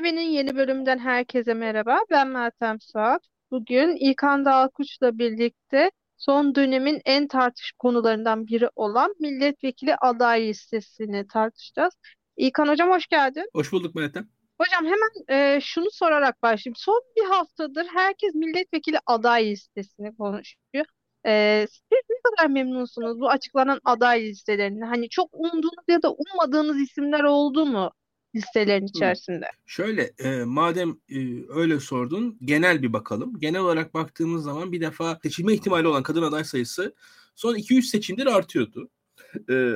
TV'nin yeni bölümünden herkese merhaba. Ben Meltem Suat. Bugün İlkan Dalkuç'la birlikte son dönemin en tartış konularından biri olan milletvekili aday listesini tartışacağız. İlkan Hocam hoş geldin. Hoş bulduk Meltem. Hocam hemen e, şunu sorarak başlayayım. Son bir haftadır herkes milletvekili aday listesini konuşuyor. E, siz ne kadar memnunsunuz bu açıklanan aday listelerinde? Hani çok umduğunuz ya da ummadığınız isimler oldu mu? Listelerin içerisinde. Şöyle e, madem e, öyle sordun genel bir bakalım. Genel olarak baktığımız zaman bir defa seçilme ihtimali olan kadın aday sayısı son 200 seçimdir artıyordu. E,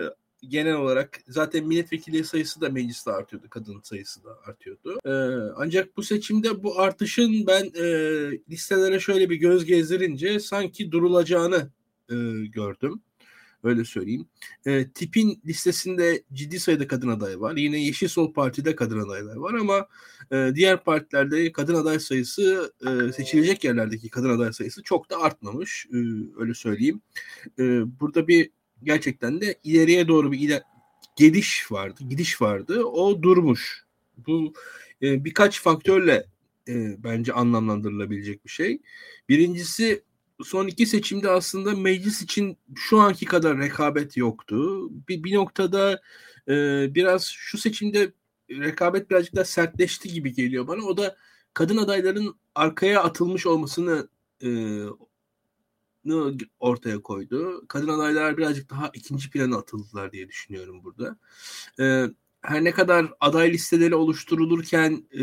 genel olarak zaten milletvekili sayısı da mecliste artıyordu. Kadın sayısı da artıyordu. E, ancak bu seçimde bu artışın ben e, listelere şöyle bir göz gezdirince sanki durulacağını e, gördüm. Öyle söyleyeyim. E, tipin listesinde ciddi sayıda kadın aday var. Yine Yeşil Sol Parti'de kadın adaylar var ama e, diğer partilerde kadın aday sayısı e, seçilecek yerlerdeki kadın aday sayısı çok da artmamış. E, öyle söyleyeyim. E, burada bir gerçekten de ileriye doğru bir iler gidiş vardı. Gidiş vardı. O durmuş. Bu e, birkaç faktörle e, bence anlamlandırılabilecek bir şey. Birincisi son iki seçimde aslında meclis için şu anki kadar rekabet yoktu. Bir, bir noktada e, biraz şu seçimde rekabet birazcık daha sertleşti gibi geliyor bana. O da kadın adayların arkaya atılmış olmasını e, ortaya koydu. Kadın adaylar birazcık daha ikinci plana atıldılar diye düşünüyorum burada. E, her ne kadar aday listeleri oluşturulurken e,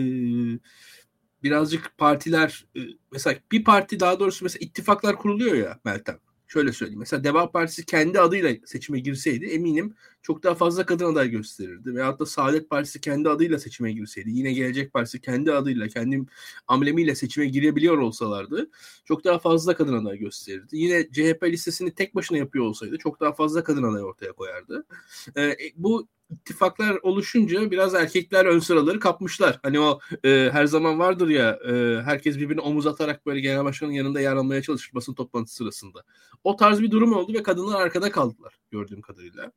birazcık partiler e, mesela bir parti daha doğrusu mesela ittifaklar kuruluyor ya Meltem. Şöyle söyleyeyim. Mesela Deva Partisi kendi adıyla seçime girseydi eminim çok daha fazla kadın aday gösterirdi. Veyahut da Saadet Partisi kendi adıyla seçime girseydi. Yine Gelecek Partisi kendi adıyla, kendi amblemiyle seçime girebiliyor olsalardı çok daha fazla kadın aday gösterirdi. Yine CHP listesini tek başına yapıyor olsaydı çok daha fazla kadın aday ortaya koyardı. Ee, bu ittifaklar oluşunca biraz erkekler ön sıraları kapmışlar. Hani o e, her zaman vardır ya e, herkes birbirine omuz atarak böyle genel başkanın yanında yer almaya çalışır basın toplantısı sırasında. O tarz bir durum oldu ve kadınlar arkada kaldılar gördüğüm kadarıyla.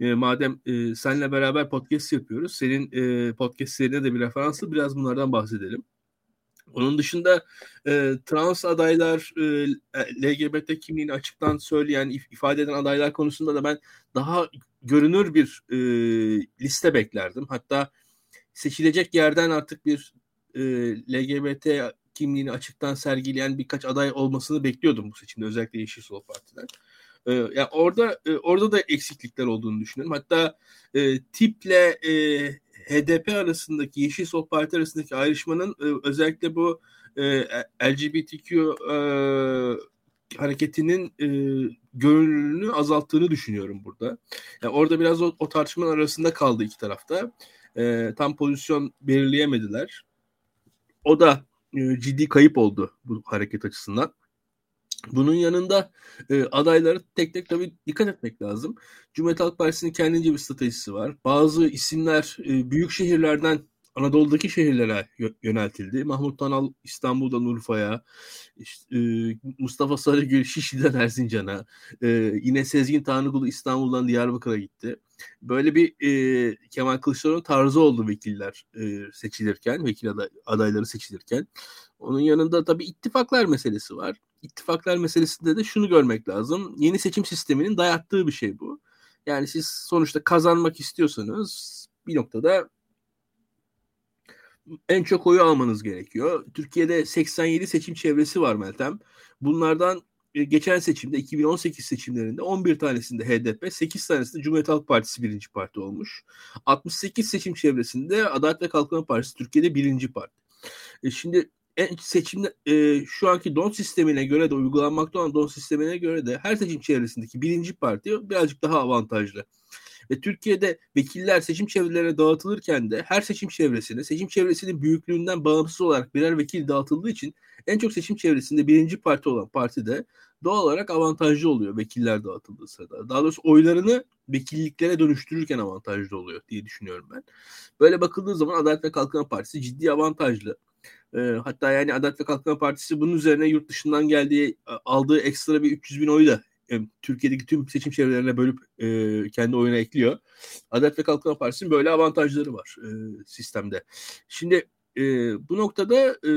E, madem e, seninle beraber podcast yapıyoruz, senin e, podcast serine de bir referansı biraz bunlardan bahsedelim. Onun dışında e, trans adaylar, e, LGBT kimliğini açıktan söyleyen, ifade eden adaylar konusunda da ben daha görünür bir e, liste beklerdim. Hatta seçilecek yerden artık bir e, LGBT kimliğini açıktan sergileyen birkaç aday olmasını bekliyordum bu seçimde özellikle Yeşil Sol Parti'den. E, yani orada e, orada da eksiklikler olduğunu düşünüyorum. Hatta e, tiple e, HDP arasındaki Yeşil Sol Parti arasındaki ayrışmanın e, özellikle bu e, LGBTQ e, hareketinin e, görünürlüğünü azalttığını düşünüyorum burada. Yani orada biraz o, o tartışmanın arasında kaldı iki tarafta. E, tam pozisyon belirleyemediler. O da e, ciddi kayıp oldu bu hareket açısından. Bunun yanında e, adayları tek tek tabii dikkat etmek lazım. Cumhuriyet Halk Partisi'nin kendince bir stratejisi var. Bazı isimler e, büyük şehirlerden Anadolu'daki şehirlere yöneltildi. Mahmut Tanal İstanbul'dan Urfa'ya, işte, e, Mustafa Sarıgül Şişli'den Erzincan'a, e, yine Sezgin Tanrıkulu İstanbul'dan Diyarbakır'a gitti. Böyle bir e, Kemal Kılıçdaroğlu tarzı oldu vekiller e, seçilirken, vekil aday, adayları seçilirken. Onun yanında tabii ittifaklar meselesi var. İttifaklar meselesinde de şunu görmek lazım. Yeni seçim sisteminin dayattığı bir şey bu. Yani siz sonuçta kazanmak istiyorsanız bir noktada en çok oyu almanız gerekiyor. Türkiye'de 87 seçim çevresi var Meltem. Bunlardan e, geçen seçimde 2018 seçimlerinde 11 tanesinde HDP, 8 tanesinde Cumhuriyet Halk Partisi birinci parti olmuş. 68 seçim çevresinde Adalet ve Kalkınma Partisi Türkiye'de birinci parti. E şimdi en seçimde e, şu anki don sistemine göre de uygulanmakta olan don sistemine göre de her seçim çevresindeki birinci parti birazcık daha avantajlı. Ve Türkiye'de vekiller seçim çevrelerine dağıtılırken de her seçim çevresine seçim çevresinin büyüklüğünden bağımsız olarak birer vekil dağıtıldığı için en çok seçim çevresinde birinci parti olan parti de doğal olarak avantajlı oluyor vekiller dağıtıldığı sırada. Daha doğrusu oylarını vekilliklere dönüştürürken avantajlı oluyor diye düşünüyorum ben. Böyle bakıldığı zaman Adalet ve Kalkınma Partisi ciddi avantajlı. E, hatta yani Adalet ve Kalkınma Partisi bunun üzerine yurt dışından geldiği aldığı ekstra bir 300 bin oyu da Türkiye'deki tüm seçim çevrelerine bölüp e, kendi oyuna ekliyor. Adalet ve Kalkınma Partisi'nin böyle avantajları var e, sistemde. Şimdi e, bu noktada e,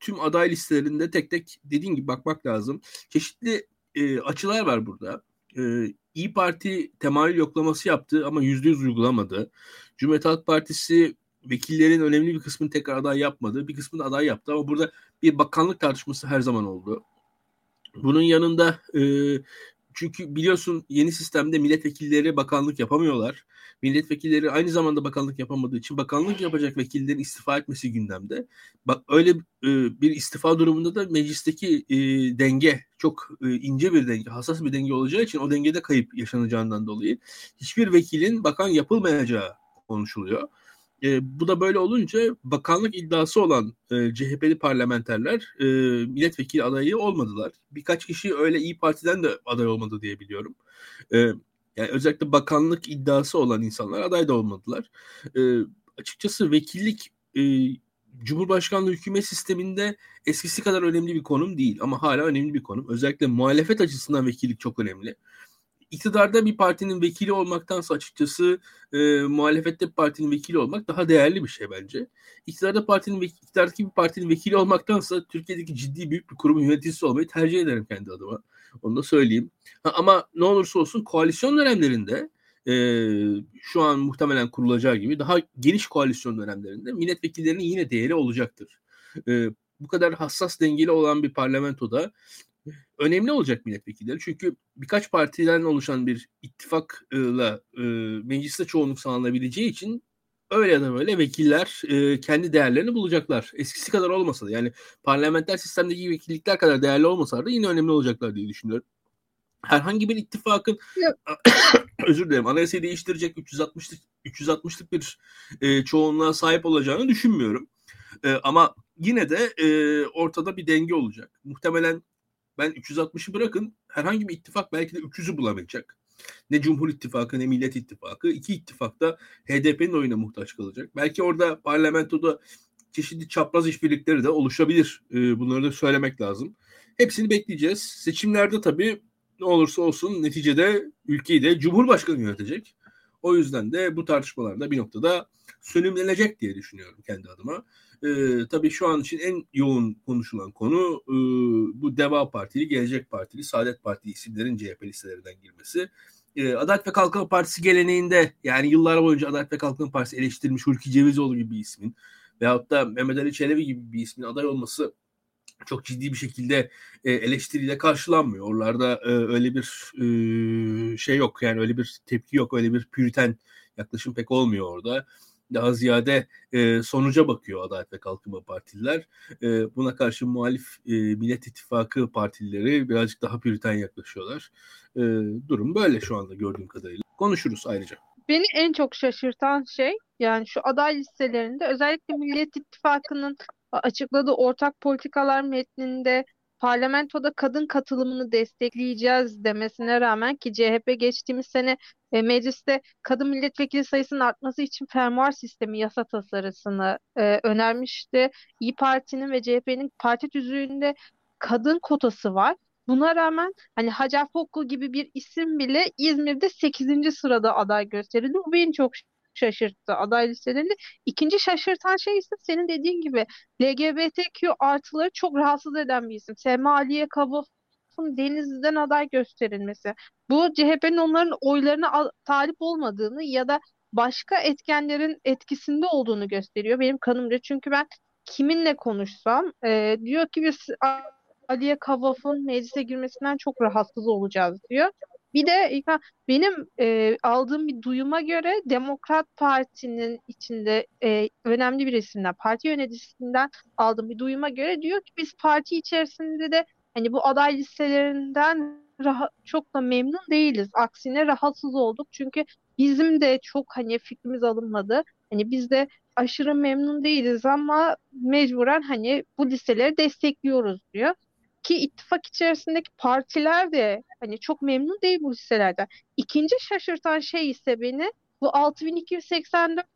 tüm aday listelerinde tek tek dediğin gibi bakmak lazım. Çeşitli e, açılar var burada. E, İyi Parti temayül yoklaması yaptı ama yüzde yüz uygulamadı. Cumhuriyet Halk Partisi vekillerin önemli bir kısmını tekrar aday yapmadı. Bir kısmını aday yaptı ama burada bir bakanlık tartışması her zaman oldu. Bunun yanında e, çünkü biliyorsun yeni sistemde milletvekilleri bakanlık yapamıyorlar. Milletvekilleri aynı zamanda bakanlık yapamadığı için bakanlık yapacak vekillerin istifa etmesi gündemde. Bak öyle e, bir istifa durumunda da meclisteki e, denge çok e, ince bir denge, hassas bir denge olacağı için o dengede kayıp yaşanacağından dolayı hiçbir vekilin bakan yapılmayacağı konuşuluyor. E, bu da böyle olunca bakanlık iddiası olan e, CHP'li parlamenterler e, milletvekili adayı olmadılar. Birkaç kişi öyle İyi Parti'den de aday olmadı diye biliyorum. E, yani özellikle bakanlık iddiası olan insanlar aday da olmadılar. E, açıkçası vekillik e, Cumhurbaşkanlığı hükümet sisteminde eskisi kadar önemli bir konum değil ama hala önemli bir konum. Özellikle muhalefet açısından vekillik çok önemli iktidarda bir partinin vekili olmaktansa açıkçası e, muhalefette bir partinin vekili olmak daha değerli bir şey bence. İktidarda partinin iktidardaki bir partinin vekili olmaktansa Türkiye'deki ciddi büyük bir kurumun yöneticisi olmayı tercih ederim kendi adıma. Onu da söyleyeyim. Ha, ama ne olursa olsun koalisyon dönemlerinde e, şu an muhtemelen kurulacağı gibi daha geniş koalisyon dönemlerinde milletvekillerinin yine değeri olacaktır. E, bu kadar hassas dengeli olan bir parlamentoda önemli olacak milletvekilleri. Çünkü birkaç partiden oluşan bir ittifakla e, mecliste çoğunluk sağlanabileceği için öyle ya da böyle vekiller e, kendi değerlerini bulacaklar. Eskisi kadar olmasa da yani parlamenter sistemdeki vekillikler kadar değerli olmasa da yine önemli olacaklar diye düşünüyorum. Herhangi bir ittifakın özür dilerim anayasayı değiştirecek 360'lık 360'lık bir e, çoğunluğa sahip olacağını düşünmüyorum. E, ama yine de e, ortada bir denge olacak. Muhtemelen ben 360'ı bırakın herhangi bir ittifak belki de 300'ü bulamayacak. Ne Cumhur İttifakı ne Millet İttifakı. iki ittifak da HDP'nin oyuna muhtaç kalacak. Belki orada parlamentoda çeşitli çapraz işbirlikleri de oluşabilir. Ee, bunları da söylemek lazım. Hepsini bekleyeceğiz. Seçimlerde tabii ne olursa olsun neticede ülkeyi de Cumhurbaşkanı yönetecek. O yüzden de bu tartışmalarda bir noktada sönümlenecek diye düşünüyorum kendi adıma. E, tabii şu an için en yoğun konuşulan konu e, bu Deva Partili, Gelecek Partili, Saadet Partili isimlerin CHP listelerinden girmesi. E, Adalet ve Kalkınma Partisi geleneğinde yani yıllar boyunca Adalet ve Kalkınma Partisi eleştirmiş Hulki Cevizoğlu gibi bir ismin veyahut da Mehmet Ali Çelebi gibi bir ismin aday olması çok ciddi bir şekilde e, eleştiriyle karşılanmıyor. Oralarda e, öyle bir e, şey yok yani öyle bir tepki yok öyle bir püriten yaklaşım pek olmuyor orada daha ziyade e, sonuca bakıyor Adalet ve Kalkınma Partililer. E, buna karşı muhalif e, Millet İttifakı partileri birazcık daha püriten yaklaşıyorlar. E, durum böyle şu anda gördüğüm kadarıyla. Konuşuruz ayrıca. Beni en çok şaşırtan şey yani şu aday listelerinde özellikle Millet İttifakı'nın açıkladığı ortak politikalar metninde parlamentoda kadın katılımını destekleyeceğiz demesine rağmen ki CHP geçtiğimiz sene e, mecliste kadın milletvekili sayısının artması için fermuar sistemi yasa tasarısını e, önermişti. İyi Parti'nin ve CHP'nin parti tüzüğünde kadın kotası var. Buna rağmen hani Hacer Fokku gibi bir isim bile İzmir'de 8. sırada aday gösterildi. Bu beni çok şaşırttı aday listelerinde. İkinci şaşırtan şey ise senin dediğin gibi LGBTQ artıları çok rahatsız eden bir isim. Selma Aliye Kavaf'ın Denizli'den aday gösterilmesi. Bu CHP'nin onların oylarına talip olmadığını ya da başka etkenlerin etkisinde olduğunu gösteriyor benim kanımca. Çünkü ben kiminle konuşsam e, diyor ki biz Aliye Kavaf'ın meclise girmesinden çok rahatsız olacağız diyor. Bir de benim e, aldığım bir duyuma göre Demokrat Parti'nin içinde e, önemli bir isimden, parti yöneticisinden aldığım bir duyuma göre diyor ki biz parti içerisinde de hani bu aday listelerinden rahat, çok da memnun değiliz. Aksine rahatsız olduk. Çünkü bizim de çok hani fikrimiz alınmadı. Hani biz de aşırı memnun değiliz ama mecburen hani bu listeleri destekliyoruz diyor. Ki ittifak içerisindeki partiler de hani çok memnun değil bu listelerden. İkinci şaşırtan şey ise beni bu 6284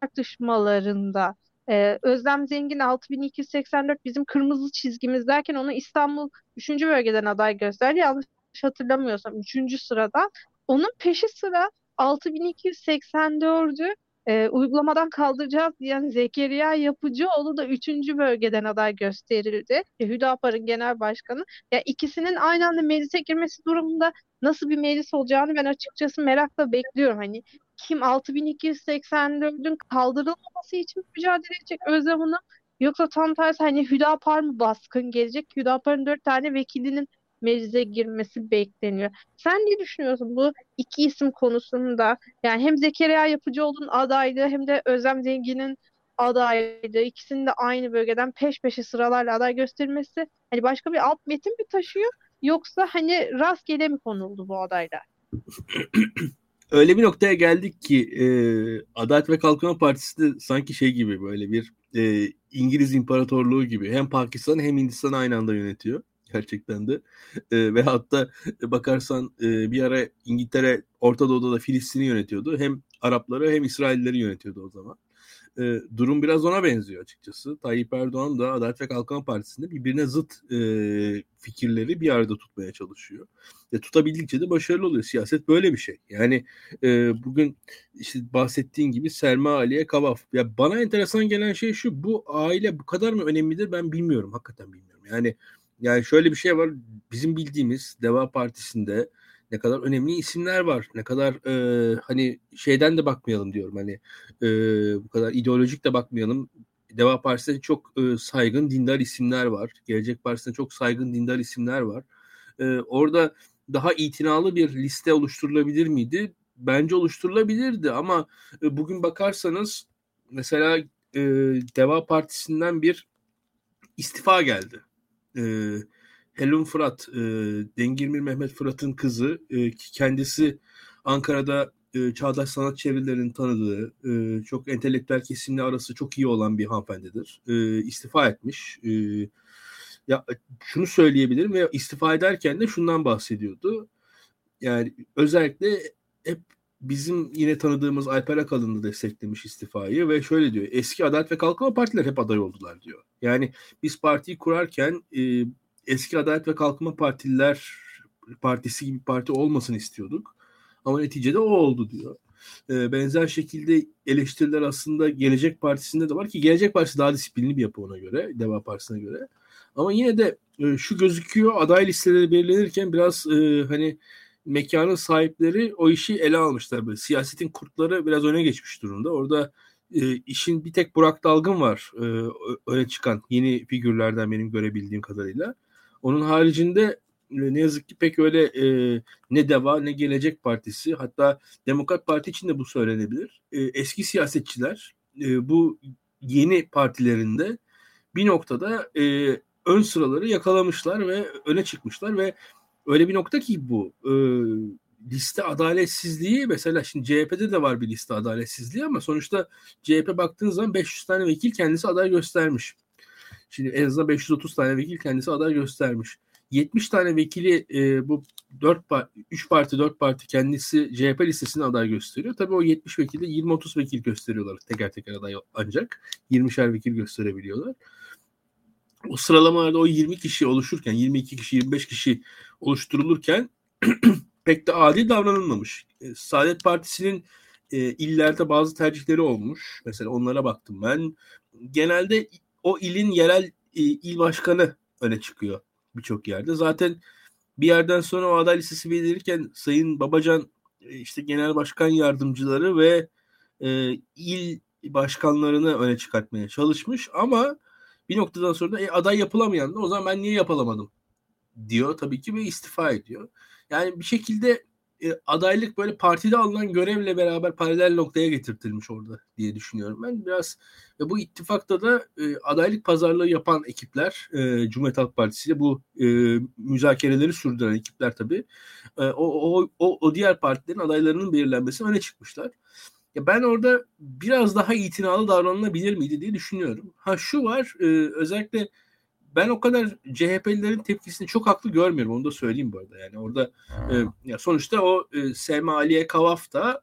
tartışmalarında ee, Özlem Zengin 6284 bizim kırmızı çizgimiz derken onu İstanbul 3. bölgeden aday gösterdi. Yanlış hatırlamıyorsam 3. sıradan. Onun peşi sıra 6284'ü e, uygulamadan kaldıracağız diyen Zekeriya Yapıcıoğlu da üçüncü bölgeden aday gösterildi. E, Hüdapar'ın genel başkanı. Ya ikisinin aynı anda meclise girmesi durumunda nasıl bir meclis olacağını ben açıkçası merakla bekliyorum. Hani kim 6284'ün kaldırılmaması için mücadele edecek Özlem Hanım yoksa tam tersi hani Hüdapar mı baskın gelecek? Hüdapar'ın dört tane vekilinin meclise girmesi bekleniyor. Sen ne düşünüyorsun bu iki isim konusunda? Yani hem Zekeriya Yapıcıoğlu'nun adaylığı hem de Özlem Zengin'in adaylığı ikisinin de aynı bölgeden peş peşe sıralarla aday göstermesi hani başka bir alt metin mi taşıyor yoksa hani rastgele mi konuldu bu adaylar? Öyle bir noktaya geldik ki e, Adalet ve Kalkınma Partisi de sanki şey gibi böyle bir e, İngiliz İmparatorluğu gibi hem Pakistan hem Hindistan aynı anda yönetiyor gerçekten de. E, ve hatta bakarsan e, bir ara İngiltere Orta Doğu'da da Filistin'i yönetiyordu. Hem Arapları hem İsrailleri yönetiyordu o zaman. E, durum biraz ona benziyor açıkçası. Tayyip Erdoğan da Adalet ve Kalkınma Partisi'nde birbirine zıt e, fikirleri bir arada tutmaya çalışıyor. E, tutabildikçe de başarılı oluyor. Siyaset böyle bir şey. Yani e, bugün işte bahsettiğin gibi Selma Aliye Kavaf. Ya bana enteresan gelen şey şu. Bu aile bu kadar mı önemlidir ben bilmiyorum. Hakikaten bilmiyorum. Yani yani şöyle bir şey var. Bizim bildiğimiz Deva Partisi'nde ne kadar önemli isimler var. Ne kadar e, hani şeyden de bakmayalım diyorum. Hani e, bu kadar ideolojik de bakmayalım. Deva Partisi'nde çok e, saygın dindar isimler var. Gelecek Partisi'nde çok saygın dindar isimler var. E, orada daha itinalı bir liste oluşturulabilir miydi? Bence oluşturulabilirdi ama e, bugün bakarsanız mesela e, Deva Partisi'nden bir istifa geldi e, Helun Fırat, e, Dengirmir Mehmet Fırat'ın kızı. E, kendisi Ankara'da e, çağdaş sanat çevrelerinin tanıdığı, e, çok entelektüel kesimle arası çok iyi olan bir hanımefendidir. E, istifa etmiş. E, ya şunu söyleyebilirim ve istifa ederken de şundan bahsediyordu. Yani özellikle hep bizim yine tanıdığımız Alper Akalın da desteklemiş istifayı ve şöyle diyor. Eski Adalet ve Kalkınma Partiler hep aday oldular diyor. Yani biz partiyi kurarken e, eski Adalet ve Kalkınma Partililer partisi gibi parti olmasın istiyorduk. Ama neticede o oldu diyor. E, benzer şekilde eleştiriler aslında Gelecek Partisi'nde de var ki Gelecek Partisi daha disiplinli bir yapı ona göre, Deva Partisi'ne göre. Ama yine de e, şu gözüküyor aday listeleri belirlenirken biraz e, hani mekanın sahipleri o işi ele almışlar. Böyle. Siyasetin kurtları biraz öne geçmiş durumda. Orada e, işin bir tek Burak Dalgın var e, öne çıkan yeni figürlerden benim görebildiğim kadarıyla. Onun haricinde e, ne yazık ki pek öyle e, ne DEVA ne Gelecek Partisi hatta Demokrat Parti için de bu söylenebilir. E, eski siyasetçiler e, bu yeni partilerinde bir noktada e, ön sıraları yakalamışlar ve öne çıkmışlar ve öyle bir nokta ki bu e, liste adaletsizliği mesela şimdi CHP'de de var bir liste adaletsizliği ama sonuçta CHP baktığınız zaman 500 tane vekil kendisi aday göstermiş. Şimdi en azından 530 tane vekil kendisi aday göstermiş. 70 tane vekili e, bu 4 3 parti 4 parti kendisi CHP listesine aday gösteriyor. Tabii o 70 vekilde 20-30 vekil gösteriyorlar teker teker aday ancak 20'şer vekil gösterebiliyorlar o sıralamalarda o 20 kişi oluşurken 22 kişi 25 kişi oluşturulurken pek de adil davranılmamış. E, Saadet Partisi'nin e, illerde bazı tercihleri olmuş. Mesela onlara baktım ben. Genelde o ilin yerel e, il başkanı öne çıkıyor birçok yerde. Zaten bir yerden sonra o aday listesi verilirken Sayın Babacan e, işte genel başkan yardımcıları ve e, il başkanlarını öne çıkartmaya çalışmış ama bir noktadan sonra da e, aday yapılamayan da o zaman ben niye yapılamadım diyor tabii ki ve istifa ediyor. Yani bir şekilde e, adaylık böyle partide alınan görevle beraber paralel noktaya getirtilmiş orada diye düşünüyorum ben. Biraz e, bu ittifakta da e, adaylık pazarlığı yapan ekipler e, Cumhuriyet Halk Partisi ile bu e, müzakereleri sürdüren ekipler tabii e, o, o, o, o diğer partilerin adaylarının belirlenmesi öne çıkmışlar. Ya ben orada biraz daha itinalı davranılabilir miydi diye düşünüyorum. Ha şu var e, özellikle ben o kadar CHP'lilerin tepkisini çok haklı görmüyorum. Onu da söyleyeyim bu arada. Yani orada e, ya sonuçta o e, Selma Aliye Kavaf da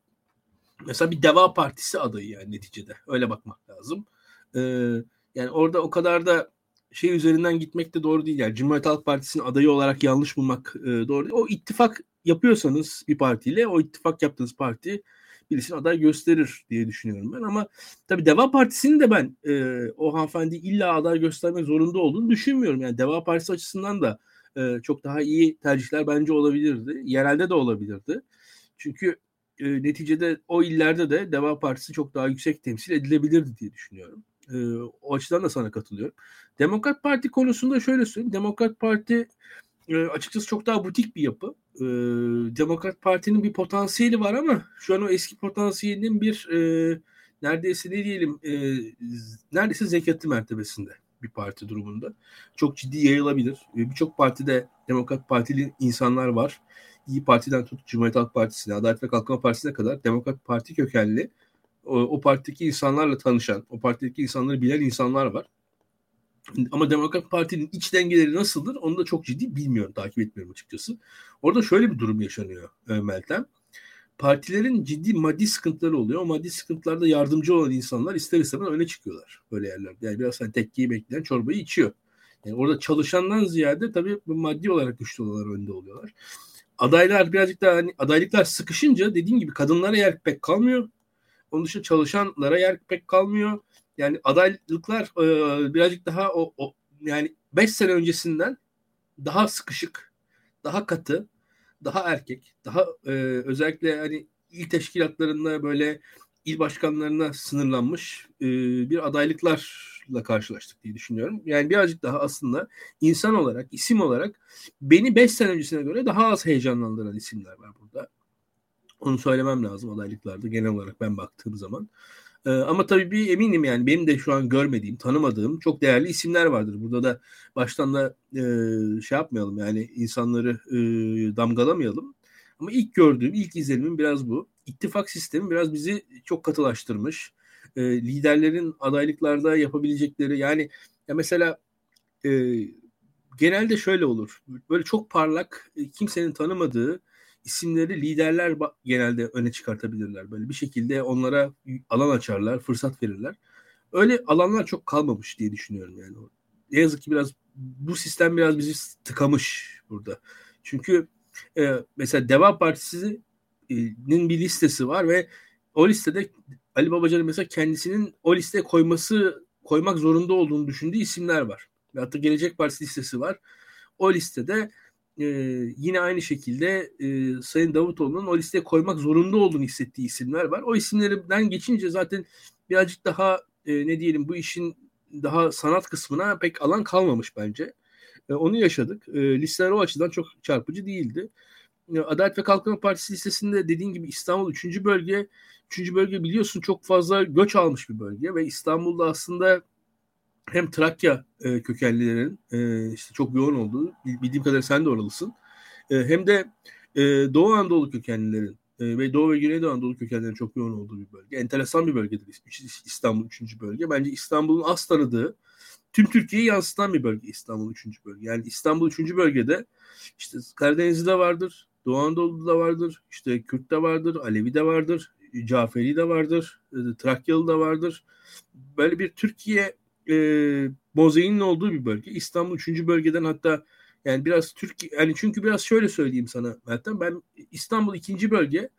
mesela bir Deva Partisi adayı yani neticede. Öyle bakmak lazım. E, yani orada o kadar da şey üzerinden gitmek de doğru değil. Yani Cumhuriyet Halk Partisi'nin adayı olarak yanlış bulmak e, doğru değil. O ittifak yapıyorsanız bir partiyle o ittifak yaptığınız parti birisini aday gösterir diye düşünüyorum ben ama tabii Deva Partisi'nin de ben e, o hanımefendi illa aday göstermek zorunda olduğunu düşünmüyorum. Yani Deva Partisi açısından da e, çok daha iyi tercihler bence olabilirdi. Yerelde de olabilirdi. Çünkü e, neticede o illerde de Deva Partisi çok daha yüksek temsil edilebilirdi diye düşünüyorum. E, o açıdan da sana katılıyorum. Demokrat Parti konusunda şöyle söyleyeyim. Demokrat Parti e, açıkçası çok daha butik bir yapı. E, Demokrat Parti'nin bir potansiyeli var ama şu an o eski potansiyelinin bir e, neredeyse ne diyelim e, neredeyse zekatı mertebesinde bir parti durumunda. Çok ciddi yayılabilir. Birçok partide Demokrat Partili insanlar var. İyi Parti'den tut Cumhuriyet Halk Partisi'ne, Adalet ve Kalkınma Partisi'ne kadar Demokrat Parti kökenli o, o partideki insanlarla tanışan, o partideki insanları bilen insanlar var. Ama Demokrat Parti'nin iç dengeleri nasıldır onu da çok ciddi bilmiyorum, takip etmiyorum açıkçası. Orada şöyle bir durum yaşanıyor e, Meltem. Partilerin ciddi maddi sıkıntıları oluyor. O maddi sıkıntılarda yardımcı olan insanlar ister istemez öne çıkıyorlar böyle yerlerde. Yani biraz hani tekkeyi bekleyen çorbayı içiyor. Yani orada çalışandan ziyade tabii maddi olarak güçlü olanlar önde oluyorlar. Adaylar birazcık daha hani adaylıklar sıkışınca dediğim gibi kadınlara yer pek kalmıyor. Onun dışında çalışanlara yer pek kalmıyor. Yani adaylıklar e, birazcık daha o, o yani 5 sene öncesinden daha sıkışık, daha katı, daha erkek, daha e, özellikle hani il teşkilatlarında böyle il başkanlarına sınırlanmış e, bir adaylıklarla karşılaştık diye düşünüyorum. Yani birazcık daha aslında insan olarak, isim olarak beni 5 sene öncesine göre daha az heyecanlandıran isimler var burada. Onu söylemem lazım adaylıklarda genel olarak ben baktığım zaman. Ee, ama tabii bir eminim yani benim de şu an görmediğim, tanımadığım çok değerli isimler vardır. Burada da baştan da e, şey yapmayalım yani insanları e, damgalamayalım. Ama ilk gördüğüm, ilk izlenimim biraz bu. İttifak sistemi biraz bizi çok katılaştırmış. E, liderlerin adaylıklarda yapabilecekleri yani ya mesela e, genelde şöyle olur. Böyle çok parlak, kimsenin tanımadığı isimleri liderler genelde öne çıkartabilirler. Böyle bir şekilde onlara alan açarlar, fırsat verirler. Öyle alanlar çok kalmamış diye düşünüyorum yani. Ne yazık ki biraz bu sistem biraz bizi tıkamış burada. Çünkü e, mesela Deva Partisi'nin bir listesi var ve o listede Ali Babacan'ın mesela kendisinin o listeye koyması koymak zorunda olduğunu düşündüğü isimler var. Ve hatta Gelecek Partisi listesi var. O listede e, yine aynı şekilde e, Sayın Davutoğlu'nun o listeye koymak zorunda olduğunu hissettiği isimler var. O isimlerden geçince zaten birazcık daha e, ne diyelim bu işin daha sanat kısmına pek alan kalmamış bence. E, onu yaşadık. E, listeler o açıdan çok çarpıcı değildi. E, Adalet ve Kalkınma Partisi listesinde dediğin gibi İstanbul 3. bölge 3. bölge biliyorsun çok fazla göç almış bir bölge ve İstanbul'da aslında hem Trakya e, kökenlilerin e, işte çok yoğun olduğu, bildiğim kadarıyla sen de oralısın. E, hem de e, Doğu Anadolu kökenlilerin e, ve Doğu ve Güneydoğu Anadolu kökenlilerin çok yoğun olduğu bir bölge. Enteresan bir bölgedir İstanbul 3. bölge. Bence İstanbul'un az tanıdığı, tüm Türkiye'yi yansıtan bir bölge İstanbul 3. bölge. Yani İstanbul 3. bölgede işte Karadeniz'de de vardır, Doğu Anadolu'da da vardır, işte Kürt de vardır, Alevi de vardır, Caferi de vardır, e, Trakyalı da vardır. Böyle bir Türkiye e, mozaiğinin olduğu bir bölge. İstanbul 3. bölgeden hatta yani biraz Türkiye yani çünkü biraz şöyle söyleyeyim sana Meltem ben İstanbul 2. bölge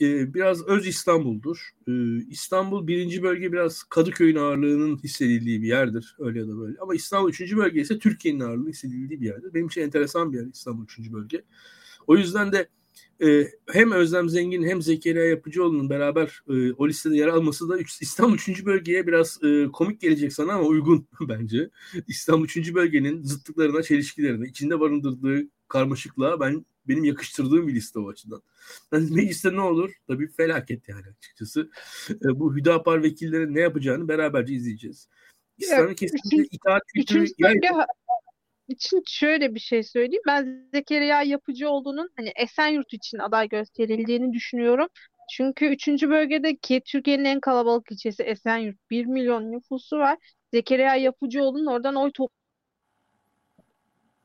e, biraz öz İstanbul'dur. E, İstanbul 1. bölge biraz Kadıköy'ün ağırlığının hissedildiği bir yerdir öyle ya da böyle. Ama İstanbul 3. bölge ise Türkiye'nin ağırlığının hissedildiği bir yerdir. Benim için enteresan bir yer İstanbul 3. bölge. O yüzden de e, hem Özlem Zengin hem Zekeriya Yapıcıoğlu'nun beraber e, o listede yer alması da İstanbul 3. bölgeye biraz e, komik gelecek sana ama uygun bence. İstanbul 3. bölgenin zıtlıklarına, çelişkilerine, içinde barındırdığı karmaşıklığa ben benim yakıştırdığım bir liste o açıdan. Yani mecliste ne olur? Tabii felaket yani açıkçası. E, bu Hüdapar vekillerin ne yapacağını beraberce izleyeceğiz. İslam'ın kesinlikle itaat kültürü... için şöyle bir şey söyleyeyim. Ben Zekeriya Yapıcıoğlu'nun hani Esenyurt için aday gösterildiğini düşünüyorum. Çünkü 3. bölgedeki Türkiye'nin en kalabalık ilçesi Esenyurt. 1 milyon nüfusu var. Zekeriya Yapıcıoğlu'nun oradan oy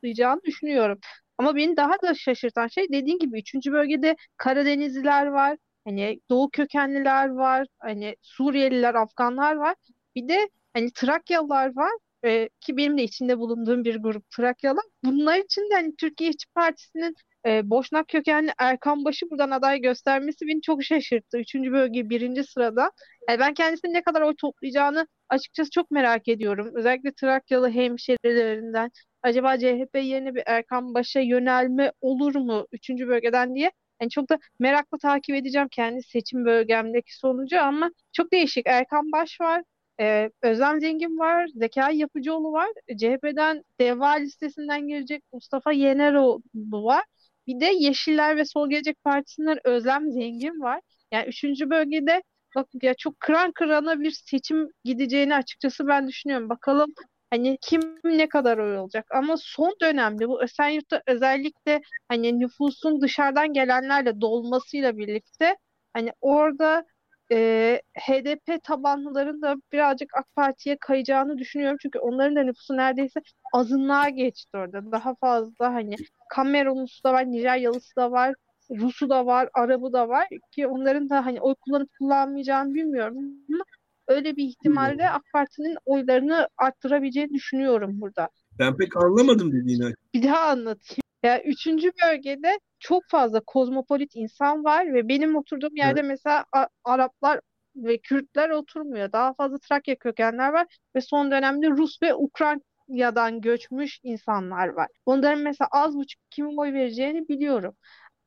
toplayacağını düşünüyorum. Ama beni daha da şaşırtan şey dediğin gibi 3. bölgede Karadenizliler var. Hani Doğu kökenliler var. Hani Suriyeliler, Afganlar var. Bir de hani Trakyalılar var e, ki benim de içinde bulunduğum bir grup Trakyalı. Bunlar için de hani Türkiye İşçi Partisi'nin e, Boşnak kökenli Erkan Baş'ı buradan aday göstermesi beni çok şaşırttı. Üçüncü bölge birinci sırada. Yani ben kendisinin ne kadar oy toplayacağını açıkçası çok merak ediyorum. Özellikle Trakyalı hemşerilerinden acaba CHP yerine bir Erkan Baş'a yönelme olur mu üçüncü bölgeden diye yani çok da merakla takip edeceğim kendi seçim bölgemdeki sonucu ama çok değişik. Erkan Baş var, ee, Özlem Zengin var, Zekai Yapıcıoğlu var. CHP'den Deva listesinden gelecek Mustafa Yeneroğlu var. Bir de Yeşiller ve Sol Gelecek Partisi'nden Özlem Zengin var. Yani üçüncü bölgede bak ya çok kıran kırana bir seçim gideceğini açıkçası ben düşünüyorum. Bakalım hani kim ne kadar oy olacak. Ama son dönemde bu Esenyurt'ta özellikle hani nüfusun dışarıdan gelenlerle dolmasıyla birlikte hani orada e, HDP tabanlıların da birazcık AK Parti'ye kayacağını düşünüyorum. Çünkü onların da nüfusu neredeyse azınlığa geçti orada. Daha fazla hani Kamerunlusu da var, Nijeryalısı da var, Rusu da var, Arabı da var ki onların da hani oy kullanıp kullanmayacağını bilmiyorum ama öyle bir ihtimalle AK Parti'nin oylarını arttırabileceğini düşünüyorum burada. Ben pek anlamadım dediğini. Bir daha anlatayım. Ya üçüncü bölgede çok fazla kozmopolit insan var ve benim oturduğum yerde evet. mesela Araplar ve Kürtler oturmuyor. Daha fazla Trakya kökenler var ve son dönemde Rus ve Ukrayna'dan göçmüş insanlar var. Onların mesela az buçuk kimin oy vereceğini biliyorum.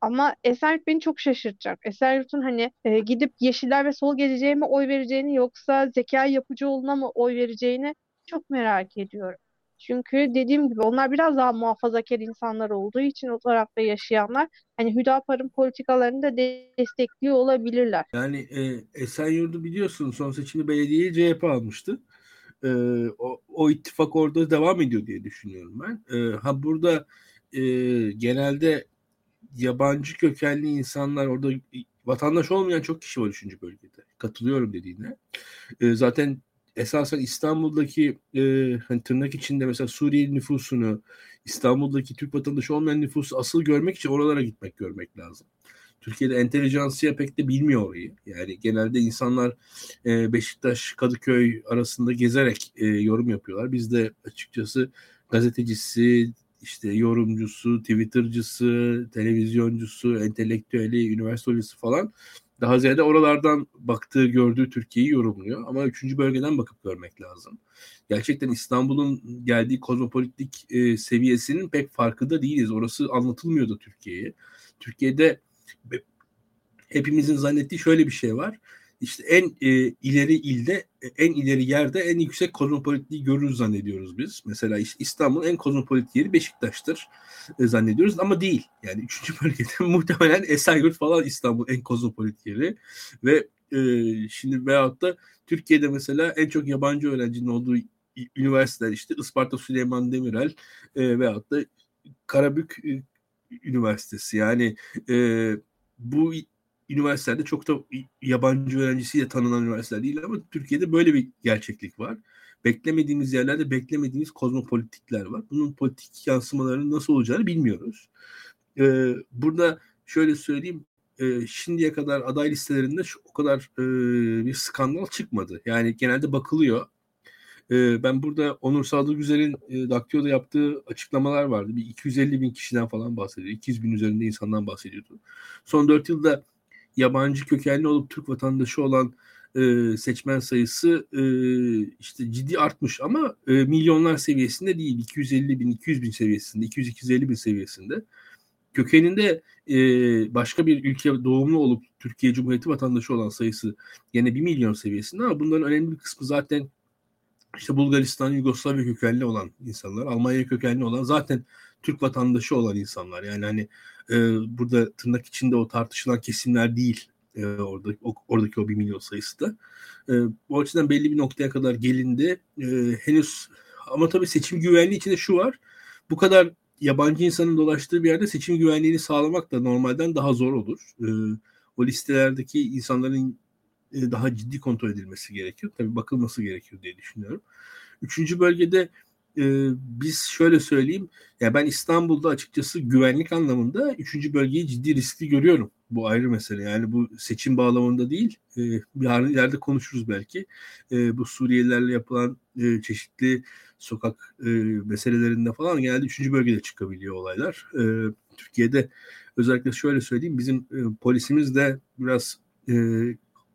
Ama Esenyurt beni çok şaşırtacak. Esenyurt'un hani e, gidip Yeşiller ve Sol geleceğe mi oy vereceğini yoksa Zekai Yapıcıoğlu'na mı oy vereceğini çok merak ediyorum. Çünkü dediğim gibi onlar biraz daha muhafazakar insanlar olduğu için o tarafta yaşayanlar hani Hüdapar'ın politikalarını da destekliyor olabilirler. Yani e, Esenyurt'u biliyorsun son seçimde belediyeyi CHP almıştı. E, o, o ittifak orada devam ediyor diye düşünüyorum ben. E, ha burada e, genelde yabancı kökenli insanlar orada vatandaş olmayan çok kişi var üçüncü bölgede. Katılıyorum dediğine. E, zaten esasen İstanbul'daki e, hani tırnak içinde mesela Suriyeli nüfusunu, İstanbul'daki Türk vatandaşı olmayan nüfusu asıl görmek için oralara gitmek görmek lazım. Türkiye'de entelijansiya pek de bilmiyor orayı. Yani genelde insanlar e, Beşiktaş, Kadıköy arasında gezerek e, yorum yapıyorlar. Biz de açıkçası gazetecisi, işte yorumcusu, Twitter'cısı, televizyoncusu, entelektüeli, üniversite hocası falan daha ziyade oralardan baktığı, gördüğü Türkiye'yi yorumluyor. Ama üçüncü bölgeden bakıp görmek lazım. Gerçekten İstanbul'un geldiği kozmopolitik e, seviyesinin pek farkında değiliz. Orası anlatılmıyordu Türkiye'ye. Türkiye'de hepimizin zannettiği şöyle bir şey var işte en e, ileri ilde, en ileri yerde en yüksek kozmopolitliği görürüz zannediyoruz biz. Mesela işte İstanbul en kozmopolit yeri Beşiktaş'tır e, zannediyoruz ama değil. Yani üçüncü bölgede muhtemelen Esenyurt falan İstanbul en kozmopolit yeri ve e, şimdi veyahut da Türkiye'de mesela en çok yabancı öğrencinin olduğu üniversiteler işte Isparta Süleyman Demirel e, veyahut da Karabük e, Üniversitesi yani e, bu üniversitelerde çok da yabancı öğrencisiyle tanınan üniversiteler değil ama Türkiye'de böyle bir gerçeklik var. Beklemediğimiz yerlerde beklemediğimiz kozmopolitikler var. Bunun politik yansımalarının nasıl olacağını bilmiyoruz. Ee, burada şöyle söyleyeyim e, şimdiye kadar aday listelerinde şu, o kadar e, bir skandal çıkmadı. Yani genelde bakılıyor. E, ben burada Onur Sadık Güzel'in e, Daktio'da yaptığı açıklamalar vardı. Bir 250 bin kişiden falan bahsediyor. 200 bin üzerinde insandan bahsediyordu. Son 4 yılda yabancı kökenli olup Türk vatandaşı olan e, seçmen sayısı e, işte ciddi artmış ama e, milyonlar seviyesinde değil. 250 bin, 200 bin seviyesinde, 200-250 bin seviyesinde. Kökeninde e, başka bir ülke doğumlu olup Türkiye Cumhuriyeti vatandaşı olan sayısı yine 1 milyon seviyesinde ama bunların önemli bir kısmı zaten işte Bulgaristan, Yugoslavya kökenli olan insanlar, Almanya kökenli olan zaten Türk vatandaşı olan insanlar. Yani hani e, burada tırnak içinde o tartışılan kesimler değil e, orada o, oradaki o bir milyon sayısı da. E, bu açıdan belli bir noktaya kadar gelindi. E, henüz ama tabii seçim güvenliği içinde şu var. Bu kadar yabancı insanın dolaştığı bir yerde seçim güvenliğini sağlamak da normalden daha zor olur. E, o listelerdeki insanların e, daha ciddi kontrol edilmesi gerekiyor. Tabii bakılması gerekiyor diye düşünüyorum. Üçüncü bölgede e, biz şöyle söyleyeyim. Ya ben İstanbul'da açıkçası güvenlik anlamında üçüncü bölgeyi ciddi riskli görüyorum. Bu ayrı mesele. Yani bu seçim bağlamında değil. E, yarın ileride konuşuruz belki. E, bu Suriyelilerle yapılan e, çeşitli sokak e, meselelerinde falan genelde üçüncü bölgede çıkabiliyor olaylar. E, Türkiye'de özellikle şöyle söyleyeyim bizim e, polisimiz de biraz e,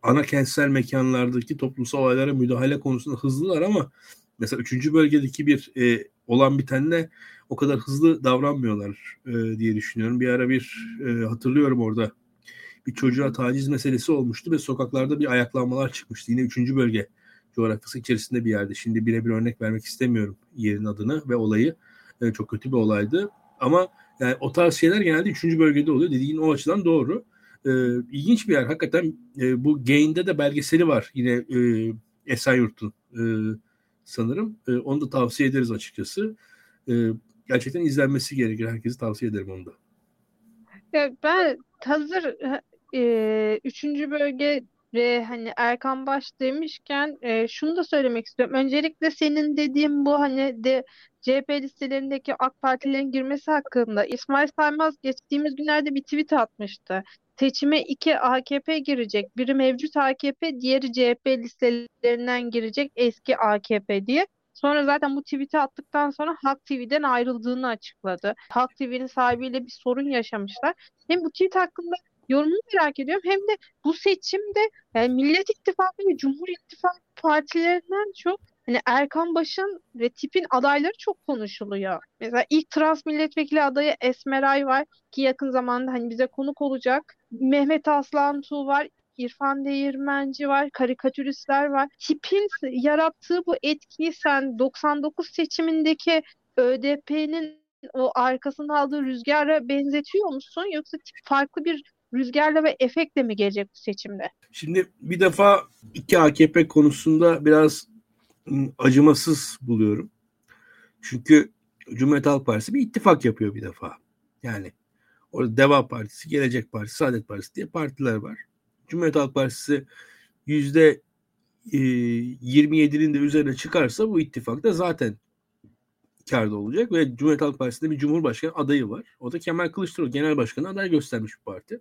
ana kentsel mekanlardaki toplumsal olaylara müdahale konusunda hızlılar ama mesela üçüncü bölgedeki bir e, olan bitenle o kadar hızlı davranmıyorlar e, diye düşünüyorum. Bir ara bir e, hatırlıyorum orada bir çocuğa taciz meselesi olmuştu ve sokaklarda bir ayaklanmalar çıkmıştı. Yine üçüncü bölge coğrafyası içerisinde bir yerde. Şimdi birebir örnek vermek istemiyorum yerin adını ve olayı. E, çok kötü bir olaydı. Ama yani o tarz şeyler genelde üçüncü bölgede oluyor. Dediğin o açıdan doğru. E, ilginç bir yer. Hakikaten e, bu Gain'de de belgeseli var. Yine e, Esenyurt'un e, sanırım. E, onu da tavsiye ederiz açıkçası. E, gerçekten izlenmesi gerekir. Herkese tavsiye ederim onu da. Ya ben hazır e, üçüncü bölge ve hani Erkan Baş demişken e, şunu da söylemek istiyorum. Öncelikle senin dediğin bu hani de CHP listelerindeki AK Partilerin girmesi hakkında İsmail Saymaz geçtiğimiz günlerde bir tweet atmıştı. Seçime iki AKP girecek. Biri mevcut AKP, diğeri CHP listelerinden girecek eski AKP diye. Sonra zaten bu tweet'i attıktan sonra Halk TV'den ayrıldığını açıkladı. Halk TV'nin sahibiyle bir sorun yaşamışlar. Hem bu tweet hakkında yorumunu merak ediyorum hem de bu seçimde yani Millet İttifakı ve Cumhur İttifakı partilerinden çok hani Erkan Baş'ın ve tipin adayları çok konuşuluyor. Mesela ilk trans milletvekili adayı Esmeray var ki yakın zamanda hani bize konuk olacak. Mehmet Aslan Tuğ var. İrfan Değirmenci var, karikatüristler var. Tipin yarattığı bu etkiyi sen 99 seçimindeki ÖDP'nin o arkasında aldığı rüzgara benzetiyor musun? Yoksa tip farklı bir rüzgarla ve efektle mi gelecek bu seçimde? Şimdi bir defa iki AKP konusunda biraz acımasız buluyorum. Çünkü Cumhuriyet Halk Partisi bir ittifak yapıyor bir defa. Yani orada Deva Partisi, Gelecek Partisi, Saadet Partisi diye partiler var. Cumhuriyet Halk Partisi yüzde 27'nin de üzerine çıkarsa bu ittifakta zaten karda olacak ve Cumhuriyet Halk Partisi'nde bir Cumhurbaşkanı adayı var. O da Kemal Kılıçdaroğlu genel başkanı aday göstermiş bir parti.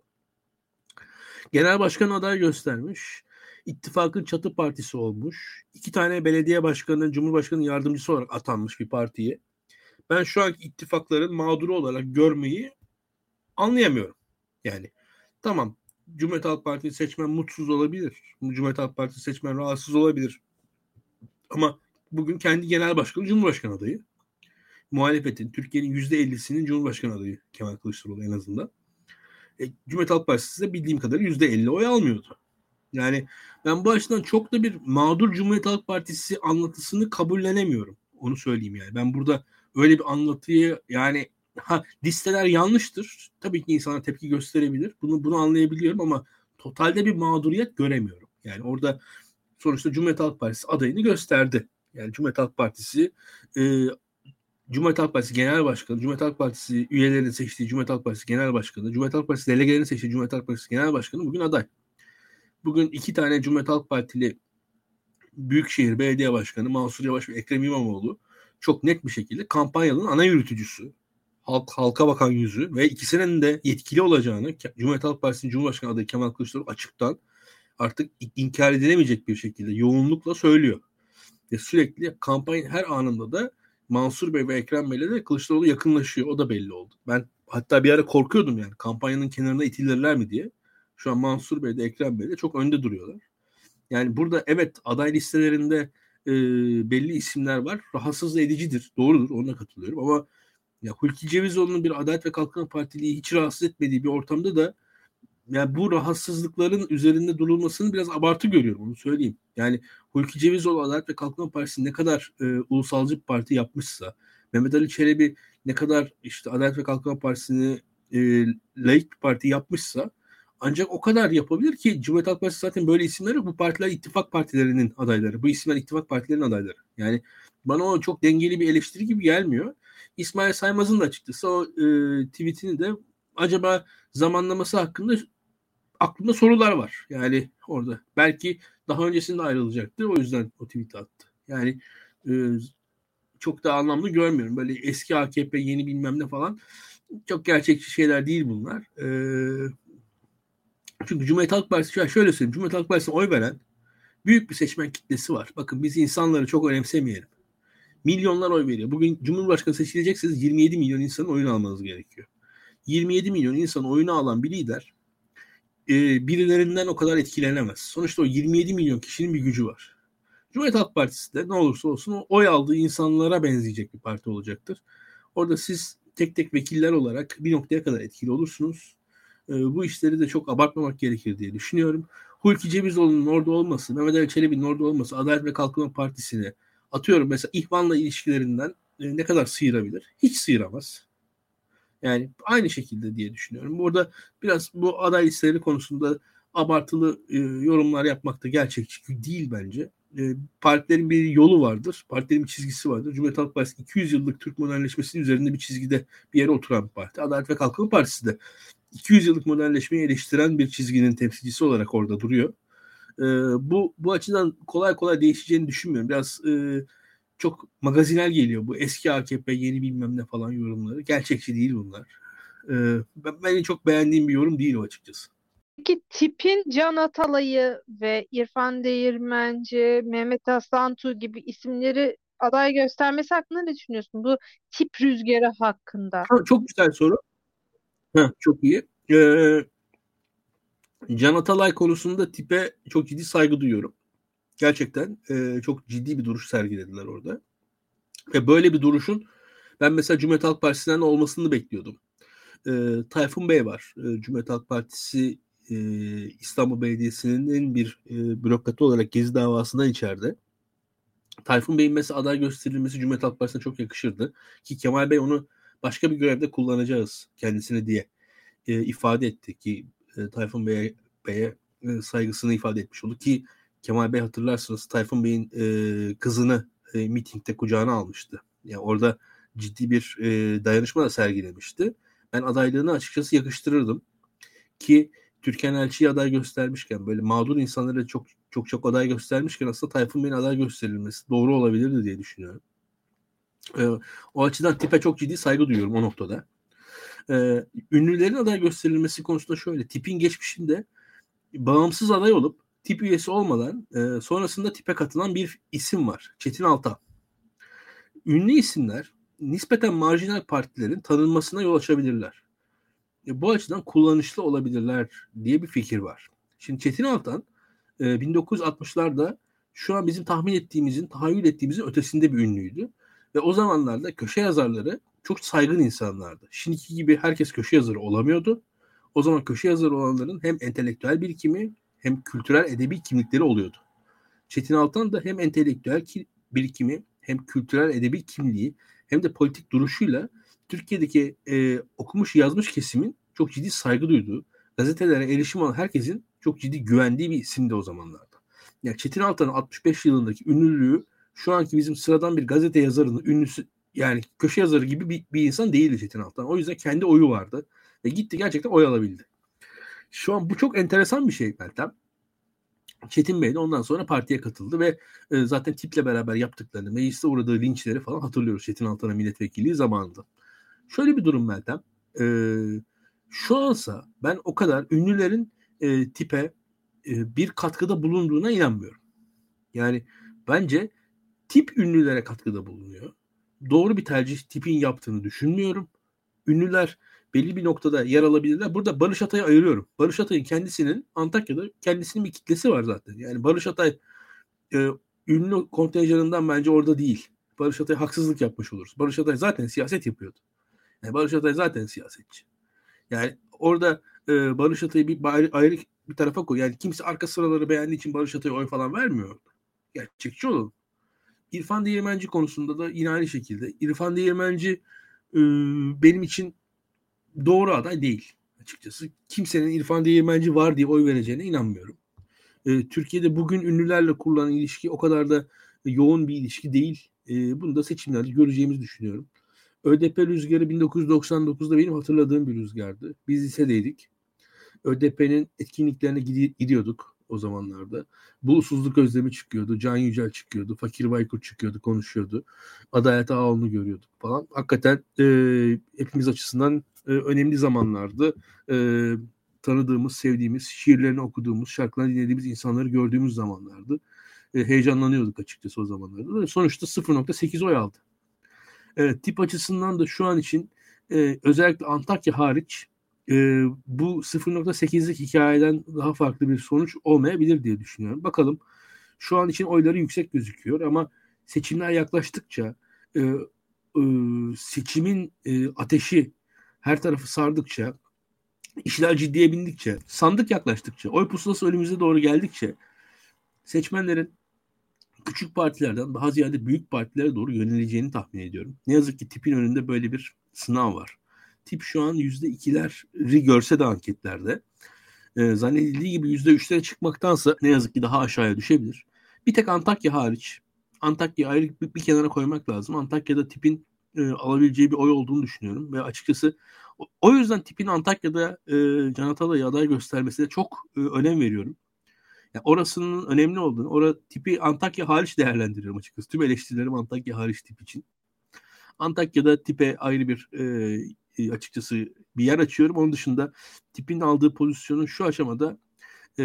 Genel başkan aday göstermiş. İttifakın çatı partisi olmuş. İki tane belediye başkanı, cumhurbaşkanı yardımcısı olarak atanmış bir partiye. Ben şu anki ittifakların mağduru olarak görmeyi anlayamıyorum. Yani tamam Cumhuriyet Halk Partisi seçmen mutsuz olabilir. Cumhuriyet Halk Partisi seçmen rahatsız olabilir. Ama bugün kendi genel başkanı Cumhurbaşkanı adayı. Muhalefetin, Türkiye'nin %50'sinin Cumhurbaşkanı adayı Kemal Kılıçdaroğlu en azından. E, Cumhuriyet Halk Partisi de bildiğim kadarıyla %50 oy almıyordu. Yani ben bu açıdan çok da bir mağdur Cumhuriyet Halk Partisi anlatısını kabullenemiyorum. Onu söyleyeyim yani. Ben burada öyle bir anlatıyı yani ha listeler yanlıştır. Tabii ki insana tepki gösterebilir. Bunu bunu anlayabiliyorum ama totalde bir mağduriyet göremiyorum. Yani orada sonuçta Cumhuriyet Halk Partisi adayını gösterdi. Yani Cumhuriyet Halk Partisi e, Cumhuriyet Halk Partisi Genel Başkanı, Cumhuriyet Halk Partisi üyelerini seçtiği Cumhuriyet Halk Partisi Genel Başkanı, Cumhuriyet Halk Partisi delegelerini seçtiği Cumhuriyet Halk Partisi Genel Başkanı bugün aday. Bugün iki tane Cumhuriyet Halk Partili Büyükşehir Belediye Başkanı Mansur Yavaş ve Ekrem İmamoğlu çok net bir şekilde kampanyanın ana yürütücüsü, halk, halka bakan yüzü ve ikisinin de yetkili olacağını Cumhuriyet Halk Partisi'nin Cumhurbaşkanı adayı Kemal Kılıçdaroğlu açıktan artık inkar edilemeyecek bir şekilde yoğunlukla söylüyor. Ve sürekli kampanya her anında da Mansur Bey ve Ekrem Bey'le de Kılıçdaroğlu yakınlaşıyor. O da belli oldu. Ben hatta bir ara korkuyordum yani kampanyanın kenarına itilirler mi diye. Şu an Mansur Bey de Ekrem Bey de çok önde duruyorlar. Yani burada evet aday listelerinde e, belli isimler var. Rahatsız edicidir. Doğrudur. Ona katılıyorum. Ama ya Hulki Cevizoğlu'nun bir Adalet ve Kalkınma Partiliği hiç rahatsız etmediği bir ortamda da yani bu rahatsızlıkların üzerinde durulmasını biraz abartı görüyorum onu söyleyeyim. Yani Hulki Cevizoğlu Adalet ve Kalkınma Partisi ne kadar e, ulusalcı bir parti yapmışsa, Mehmet Ali Çelebi ne kadar işte Adalet ve Kalkınma Partisi'ni e, laik bir parti yapmışsa ancak o kadar yapabilir ki Cumhuriyet Halk Partisi zaten böyle isimleri bu partiler ittifak partilerinin adayları. Bu isimler ittifak partilerinin adayları. Yani bana o çok dengeli bir eleştiri gibi gelmiyor. İsmail Saymaz'ın da açıkçası o e, tweetini de acaba zamanlaması hakkında aklımda sorular var. Yani orada belki daha öncesinde ayrılacaktı. O yüzden o tweet attı. Yani e, çok da anlamlı görmüyorum. Böyle eski AKP yeni bilmem ne falan çok gerçekçi şeyler değil bunlar. E, Çünkü Cumhuriyet Halk Partisi şöyle söyleyeyim. Cumhuriyet Halk Partisi'ne oy veren büyük bir seçmen kitlesi var. Bakın biz insanları çok önemsemeyelim. Milyonlar oy veriyor. Bugün Cumhurbaşkanı seçilecekseniz 27 milyon insanın oyunu almanız gerekiyor. 27 milyon insanın oyunu alan bir lider e, birilerinden o kadar etkilenemez. Sonuçta o 27 milyon kişinin bir gücü var. Cumhuriyet Halk Partisi de ne olursa olsun o oy aldığı insanlara benzeyecek bir parti olacaktır. Orada siz tek tek vekiller olarak bir noktaya kadar etkili olursunuz. E, bu işleri de çok abartmamak gerekir diye düşünüyorum. Hulki Cevizoğlu'nun orada olması, Mehmet Ali Çelebi'nin orada olması, Adalet ve Kalkınma Partisi'ne atıyorum mesela İhvan'la ilişkilerinden e, ne kadar sıyırabilir? Hiç sıyıramaz. Yani aynı şekilde diye düşünüyorum. Burada biraz bu aday listeleri konusunda abartılı e, yorumlar yapmak da gerçekçi değil bence. E, partilerin bir yolu vardır. Partilerin bir çizgisi vardır. Cumhuriyet Halk Partisi 200 yıllık Türk modernleşmesinin üzerinde bir çizgide bir yere oturan bir parti. Adalet ve Kalkınma Partisi de 200 yıllık modernleşmeyi eleştiren bir çizginin temsilcisi olarak orada duruyor. E, bu bu açıdan kolay kolay değişeceğini düşünmüyorum. Biraz e, çok magazinel geliyor bu eski AKP yeni bilmem ne falan yorumları. Gerçekçi değil bunlar. E, ben, çok beğendiğim bir yorum değil o açıkçası. Peki tipin Can Atalay'ı ve İrfan Değirmenci, Mehmet Aslantu gibi isimleri aday göstermesi hakkında ne düşünüyorsun? Bu tip rüzgarı hakkında. Çok, çok güzel soru. Heh, çok iyi. Ee, Can Atalay konusunda tipe çok ciddi saygı duyuyorum. Gerçekten e, çok ciddi bir duruş sergilediler orada. Ve böyle bir duruşun ben mesela Cumhuriyet Halk Partisi'nden olmasını bekliyordum. E, Tayfun Bey var. E, Cumhuriyet Halk Partisi e, İstanbul Belediyesi'nin bir e, bürokratı olarak Gezi davasından içeride. Tayfun Bey'in mesela aday gösterilmesi Cumhuriyet Halk Partisi'ne çok yakışırdı. Ki Kemal Bey onu başka bir görevde kullanacağız kendisini diye e, ifade etti ki e, Tayfun Bey'e e, saygısını ifade etmiş oldu ki Kemal Bey hatırlarsınız Tayfun Bey'in e, kızını e, mitingde kucağına almıştı. Yani orada ciddi bir e, dayanışma da sergilemişti. Ben adaylığını açıkçası yakıştırırdım. Ki Türkan Elçi'yi aday göstermişken böyle mağdur insanlara çok çok çok aday göstermişken aslında Tayfun Bey'in aday gösterilmesi doğru olabilirdi diye düşünüyorum. E, o açıdan tipe çok ciddi saygı duyuyorum o noktada. E, ünlülerin aday gösterilmesi konusunda şöyle tipin geçmişinde bağımsız aday olup tip üyesi olmadan e, sonrasında tipe katılan bir isim var. Çetin Altan. Ünlü isimler nispeten marjinal partilerin tanınmasına yol açabilirler. E, bu açıdan kullanışlı olabilirler diye bir fikir var. Şimdi Çetin Altan e, 1960'larda şu an bizim tahmin ettiğimizin, tahayyül ettiğimizin ötesinde bir ünlüydü. Ve o zamanlarda köşe yazarları çok saygın insanlardı. Şimdiki gibi herkes köşe yazarı olamıyordu. O zaman köşe yazarı olanların hem entelektüel birikimi hem kültürel edebi kimlikleri oluyordu. Çetin Altan da hem entelektüel birikimi hem kültürel edebi kimliği hem de politik duruşuyla Türkiye'deki e, okumuş yazmış kesimin çok ciddi saygı duyduğu, gazetelere erişim olan herkesin çok ciddi güvendiği bir isimdi o zamanlarda. Yani Çetin Altan'ın 65 yılındaki ünlülüğü şu anki bizim sıradan bir gazete yazarının ünlüsü yani köşe yazarı gibi bir, bir insan değildi Çetin Altan. O yüzden kendi oyu vardı ve gitti gerçekten oy alabildi. Şu an bu çok enteresan bir şey Meltem. Çetin Bey de ondan sonra partiye katıldı ve e, zaten tiple beraber yaptıklarını, mecliste uğradığı linçleri falan hatırlıyoruz Çetin Altan'a milletvekilliği zamanında. Şöyle bir durum Meltem. E, şu ansa ben o kadar ünlülerin e, tipe e, bir katkıda bulunduğuna inanmıyorum. Yani bence tip ünlülere katkıda bulunuyor. Doğru bir tercih tipin yaptığını düşünmüyorum. Ünlüler belli bir noktada yer alabilirler. Burada Barış Atay'ı ayırıyorum. Barış Atay'ın kendisinin Antakya'da kendisinin bir kitlesi var zaten. Yani Barış Atay e, ünlü kontenjanından bence orada değil. Barış Atay haksızlık yapmış oluruz. Barış Atay zaten siyaset yapıyordu. Yani Barış Atay zaten siyasetçi. Yani orada e, Barış Atay'ı bir ayrı, ayrı bir tarafa koy. Yani kimse arka sıraları beğendiği için Barış Atay'a oy falan vermiyor. Gerçekçi olalım. İrfan Değirmenci konusunda da yine aynı şekilde. İrfan Değirmenci e, benim için doğru aday değil açıkçası. Kimsenin İrfan Değirmenci var diye oy vereceğine inanmıyorum. E, Türkiye'de bugün ünlülerle kurulan ilişki o kadar da yoğun bir ilişki değil. E, bunu da seçimlerde göreceğimizi düşünüyorum. ÖDP rüzgarı 1999'da benim hatırladığım bir rüzgardı. Biz lisedeydik. ÖDP'nin etkinliklerine gidiyorduk o zamanlarda. Bulusuzluk özlemi çıkıyordu. Can Yücel çıkıyordu. Fakir Baykur çıkıyordu, konuşuyordu. Adalet Ağaoğlu'nu görüyorduk falan. Hakikaten e, hepimiz açısından e, önemli zamanlardı. E, tanıdığımız, sevdiğimiz, şiirlerini okuduğumuz, şarkılarını dinlediğimiz insanları gördüğümüz zamanlardı. E, heyecanlanıyorduk açıkçası o zamanlarda. Sonuçta 0.8 oy aldı. E, tip açısından da şu an için e, özellikle Antakya hariç e, bu 0.8'lik hikayeden daha farklı bir sonuç olmayabilir diye düşünüyorum. Bakalım şu an için oyları yüksek gözüküyor ama seçimler yaklaştıkça e, e, seçimin e, ateşi her tarafı sardıkça işler ciddiye bindikçe sandık yaklaştıkça oy pusulası önümüze doğru geldikçe seçmenlerin küçük partilerden daha ziyade büyük partilere doğru yöneleceğini tahmin ediyorum. Ne yazık ki tipin önünde böyle bir sınav var. Tip şu an yüzde ikileri görse de anketlerde e, zannedildiği gibi yüzde üçlere çıkmaktansa ne yazık ki daha aşağıya düşebilir. Bir tek Antakya hariç. Antakya ayrı bir, bir kenara koymak lazım. Antakya'da tipin e, alabileceği bir oy olduğunu düşünüyorum. Ve açıkçası o, o yüzden tipin Antakya'da e, Can Atalay'ı aday göstermesine çok e, önem veriyorum. Yani orasının önemli olduğunu, ora tipi Antakya hariç değerlendiriyorum açıkçası. Tüm eleştirilerim Antakya hariç tip için. Antakya'da tipe ayrı bir e, e, açıkçası bir yer açıyorum. Onun dışında tipin aldığı pozisyonun şu aşamada e,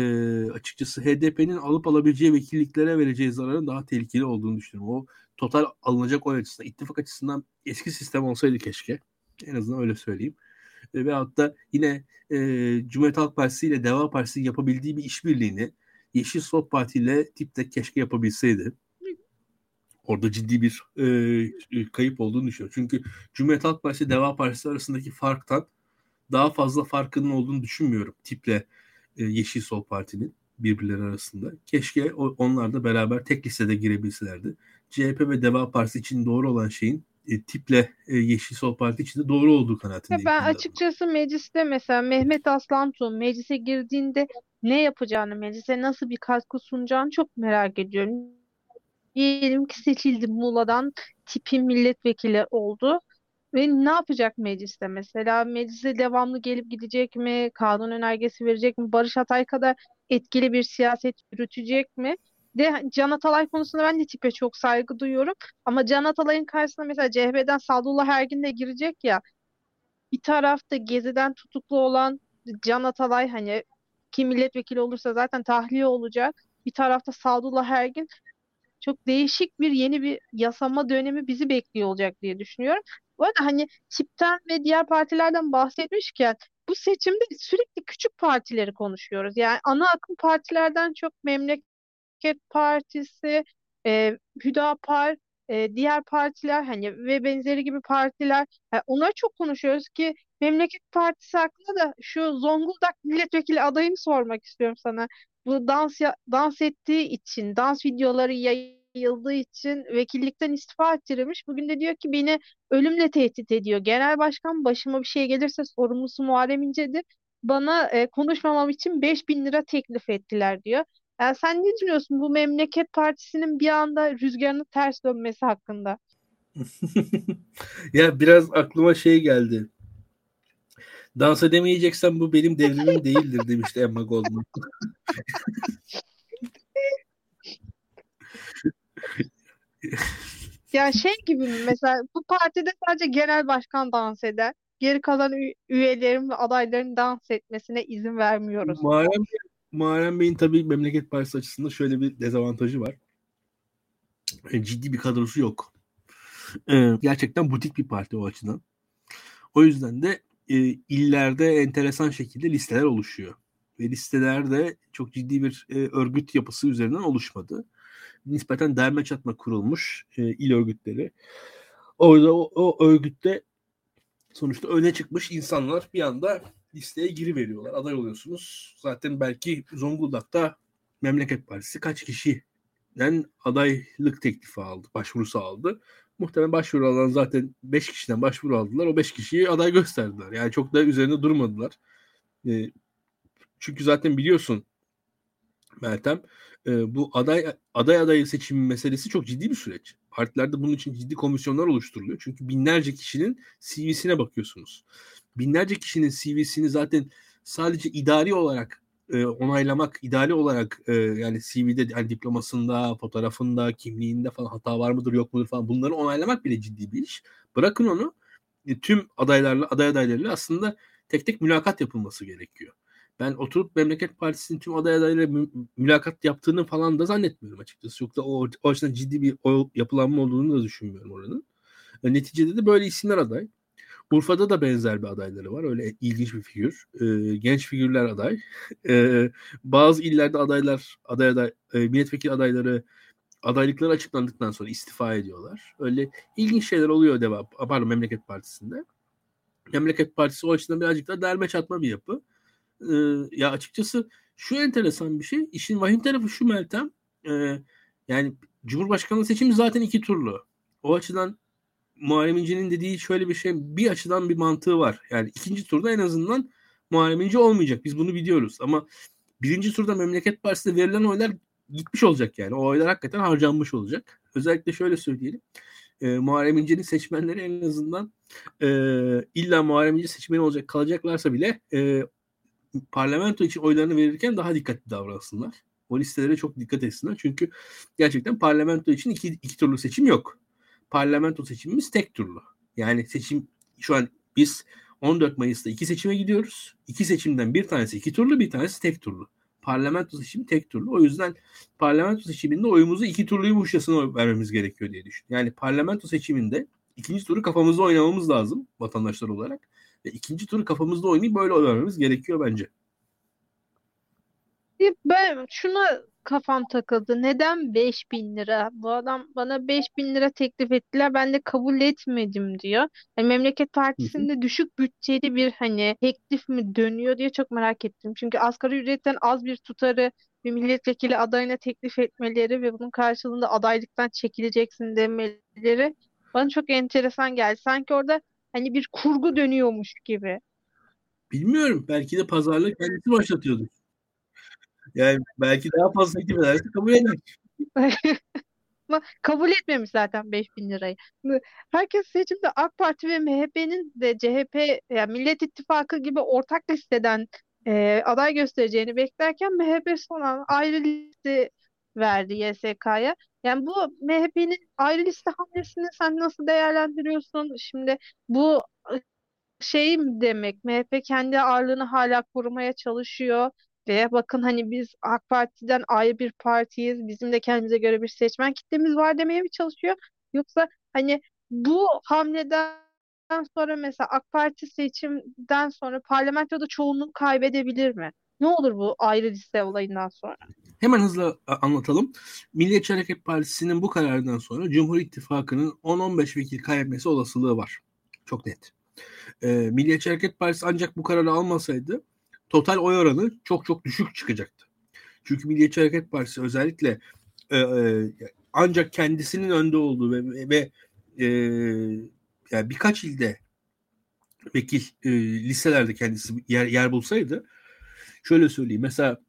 açıkçası HDP'nin alıp alabileceği vekilliklere vereceği zararın daha tehlikeli olduğunu düşünüyorum. O total alınacak oy açısından, ittifak açısından eski sistem olsaydı keşke. En azından öyle söyleyeyim. E, veyahut da yine e, Cumhuriyet Halk Partisi ile Deva Partisi yapabildiği bir işbirliğini Yeşil Sol Parti ile tip de keşke yapabilseydi. Orada ciddi bir e, kayıp olduğunu düşünüyorum. Çünkü Cumhuriyet Halk Partisi Deva Partisi arasındaki farktan daha fazla farkının olduğunu düşünmüyorum tiple e, Yeşil Sol Parti'nin birbirleri arasında. Keşke onlar da beraber tek listede girebilselerdi. CHP ve Deva Partisi için doğru olan şeyin e, tiple e, Yeşil Sol Parti için de doğru olduğu kanaatindeyim. Ben açıkçası mecliste mesela Mehmet Aslantu meclise girdiğinde ne yapacağını, meclise nasıl bir katkı sunacağını çok merak ediyorum. Diyelim ki seçildi Muğla'dan tipin milletvekili oldu. Ve ne yapacak mecliste mesela? Meclise devamlı gelip gidecek mi? Kanun önergesi verecek mi? Barış Atay kadar etkili bir siyaset yürütecek mi? De Can Atalay konusunda ben de tipe çok saygı duyuyorum. Ama Can Atalay'ın karşısına mesela CHP'den Sadullah Ergin de girecek ya. Bir tarafta Gezi'den tutuklu olan Can Atalay hani kim milletvekili olursa zaten tahliye olacak. Bir tarafta Sadullah Ergin çok değişik bir yeni bir yasama dönemi bizi bekliyor olacak diye düşünüyorum. Bu arada hani tipten ve diğer partilerden bahsetmişken bu seçimde sürekli küçük partileri konuşuyoruz. Yani ana akım partilerden çok Memleket Partisi, e, Hüdapar, e, diğer partiler hani ve benzeri gibi partiler yani onları çok konuşuyoruz ki Memleket Partisi hakkında da şu Zonguldak milletvekili adayını sormak istiyorum sana. Bu dans dans ettiği için, dans videoları yayıldığı için vekillikten istifa ettirilmiş. Bugün de diyor ki beni ölümle tehdit ediyor. Genel başkan başıma bir şey gelirse sorumlusu Muharrem İnce'dir. Bana e, konuşmamam için 5000 lira teklif ettiler diyor. Yani sen ne düşünüyorsun bu Memleket Partisi'nin bir anda rüzgarını ters dönmesi hakkında? ya biraz aklıma şey geldi. Dans edemeyeceksen bu benim devrimim değildir demişti Emma Goldman. ya şey gibi mi mesela bu partide sadece genel başkan dans eder. Geri kalan üyelerin ve adayların dans etmesine izin vermiyoruz. Muharrem, Muharrem Bey'in tabii Memleket Partisi açısından şöyle bir dezavantajı var. E, ciddi bir kadrosu yok. Ee, gerçekten butik bir parti o açıdan. O yüzden de e, illerde enteresan şekilde listeler oluşuyor. Ve listelerde çok ciddi bir e, örgüt yapısı üzerinden oluşmadı. Nispeten derme çatma kurulmuş e, il örgütleri. Orada o, o örgütte sonuçta öne çıkmış insanlar bir anda listeye giriveriyorlar. Aday oluyorsunuz. Zaten belki Zonguldak'ta Memleket Partisi kaç kişiden adaylık teklifi aldı, başvurusu aldı muhtemelen başvuru alan zaten 5 kişiden başvuru aldılar. O 5 kişiyi aday gösterdiler. Yani çok da üzerinde durmadılar. E, çünkü zaten biliyorsun Meltem e, bu aday aday adayı seçimi meselesi çok ciddi bir süreç. Partilerde bunun için ciddi komisyonlar oluşturuluyor. Çünkü binlerce kişinin CV'sine bakıyorsunuz. Binlerce kişinin CV'sini zaten sadece idari olarak e, onaylamak ideali olarak e, yani CV'de yani diplomasında, fotoğrafında, kimliğinde falan hata var mıdır yok mudur falan bunları onaylamak bile ciddi bir iş. Bırakın onu e, tüm adaylarla aday adaylarıyla aslında tek tek mülakat yapılması gerekiyor. Ben oturup Memleket Partisi'nin tüm aday adaylarıyla mü- mülakat yaptığını falan da zannetmiyorum açıkçası. Çok da o, o açıdan ciddi bir oy yapılanma olduğunu da düşünmüyorum oranın. E, neticede de böyle isimler aday. Urfa'da da benzer bir adayları var. Öyle ilginç bir figür. E, genç figürler aday. E, bazı illerde adaylar, aday aday, e, milletvekili adayları adaylıkları açıklandıktan sonra istifa ediyorlar. Öyle ilginç şeyler oluyor devam. Pardon Memleket Partisi'nde. Memleket Partisi o açıdan birazcık da derme çatma bir yapı. Ee, ya açıkçası şu enteresan bir şey. İşin vahim tarafı şu Meltem. E, yani Cumhurbaşkanlığı seçimi zaten iki turlu. O açıdan Muharrem İnce'nin dediği şöyle bir şey bir açıdan bir mantığı var. Yani ikinci turda en azından Muharrem İnce olmayacak. Biz bunu biliyoruz. Ama birinci turda Memleket Partisi'ne verilen oylar gitmiş olacak yani. O oylar hakikaten harcanmış olacak. Özellikle şöyle söyleyelim. E, Muharrem İnce'nin seçmenleri en azından e, illa Muharrem İnce seçmeni olacak kalacaklarsa bile e, parlamento için oylarını verirken daha dikkatli davransınlar. O listelere çok dikkat etsinler. Çünkü gerçekten parlamento için iki, iki turlu seçim yok. Parlamento seçimimiz tek turlu. Yani seçim şu an biz 14 Mayıs'ta iki seçime gidiyoruz. İki seçimden bir tanesi iki turlu bir tanesi tek turlu. Parlamento seçimi tek turlu. O yüzden parlamento seçiminde oyumuzu iki turluymuşçasına vermemiz gerekiyor diye düşün. Yani parlamento seçiminde ikinci turu kafamızda oynamamız lazım vatandaşlar olarak. Ve ikinci turu kafamızda oynayıp böyle oy vermemiz gerekiyor bence. Ben şuna kafam takıldı. Neden 5000 lira? Bu adam bana 5000 lira teklif ettiler. Ben de kabul etmedim diyor. Yani Memleket Partisi'nde düşük bütçeli bir hani teklif mi dönüyor diye çok merak ettim. Çünkü asgari ücretten az bir tutarı bir milletvekili adayına teklif etmeleri ve bunun karşılığında adaylıktan çekileceksin demeleri bana çok enteresan geldi. Sanki orada hani bir kurgu dönüyormuş gibi. Bilmiyorum. Belki de pazarlığı kendisi başlatıyordur. Yani belki daha fazla teklif ederse kabul eder. kabul etmemiş zaten 5000 lirayı. Herkes seçimde AK Parti ve MHP'nin de CHP yani Millet İttifakı gibi ortak listeden e, aday göstereceğini beklerken MHP son an ayrı liste verdi YSK'ya. Yani bu MHP'nin ayrı liste hamlesini sen nasıl değerlendiriyorsun? Şimdi bu şey mi demek MHP kendi ağırlığını hala korumaya çalışıyor ve bakın hani biz AK Parti'den ayrı bir partiyiz. Bizim de kendimize göre bir seçmen kitlemiz var demeye mi çalışıyor? Yoksa hani bu hamleden sonra mesela AK Parti seçimden sonra parlamentoda çoğunluk kaybedebilir mi? Ne olur bu ayrı liste olayından sonra? Hemen hızlı anlatalım. Milliyetçi Hareket Partisi'nin bu kararından sonra Cumhur İttifakı'nın 10-15 vekil kaybetmesi olasılığı var. Çok net. Ee, Milliyetçi Hareket Partisi ancak bu kararı almasaydı total oy oranı çok çok düşük çıkacaktı. Çünkü Milliyetçi Hareket Partisi özellikle e, e, ancak kendisinin önde olduğu ve, ve e, yani birkaç ilde vekil e, liselerde kendisi yer, yer bulsaydı şöyle söyleyeyim mesela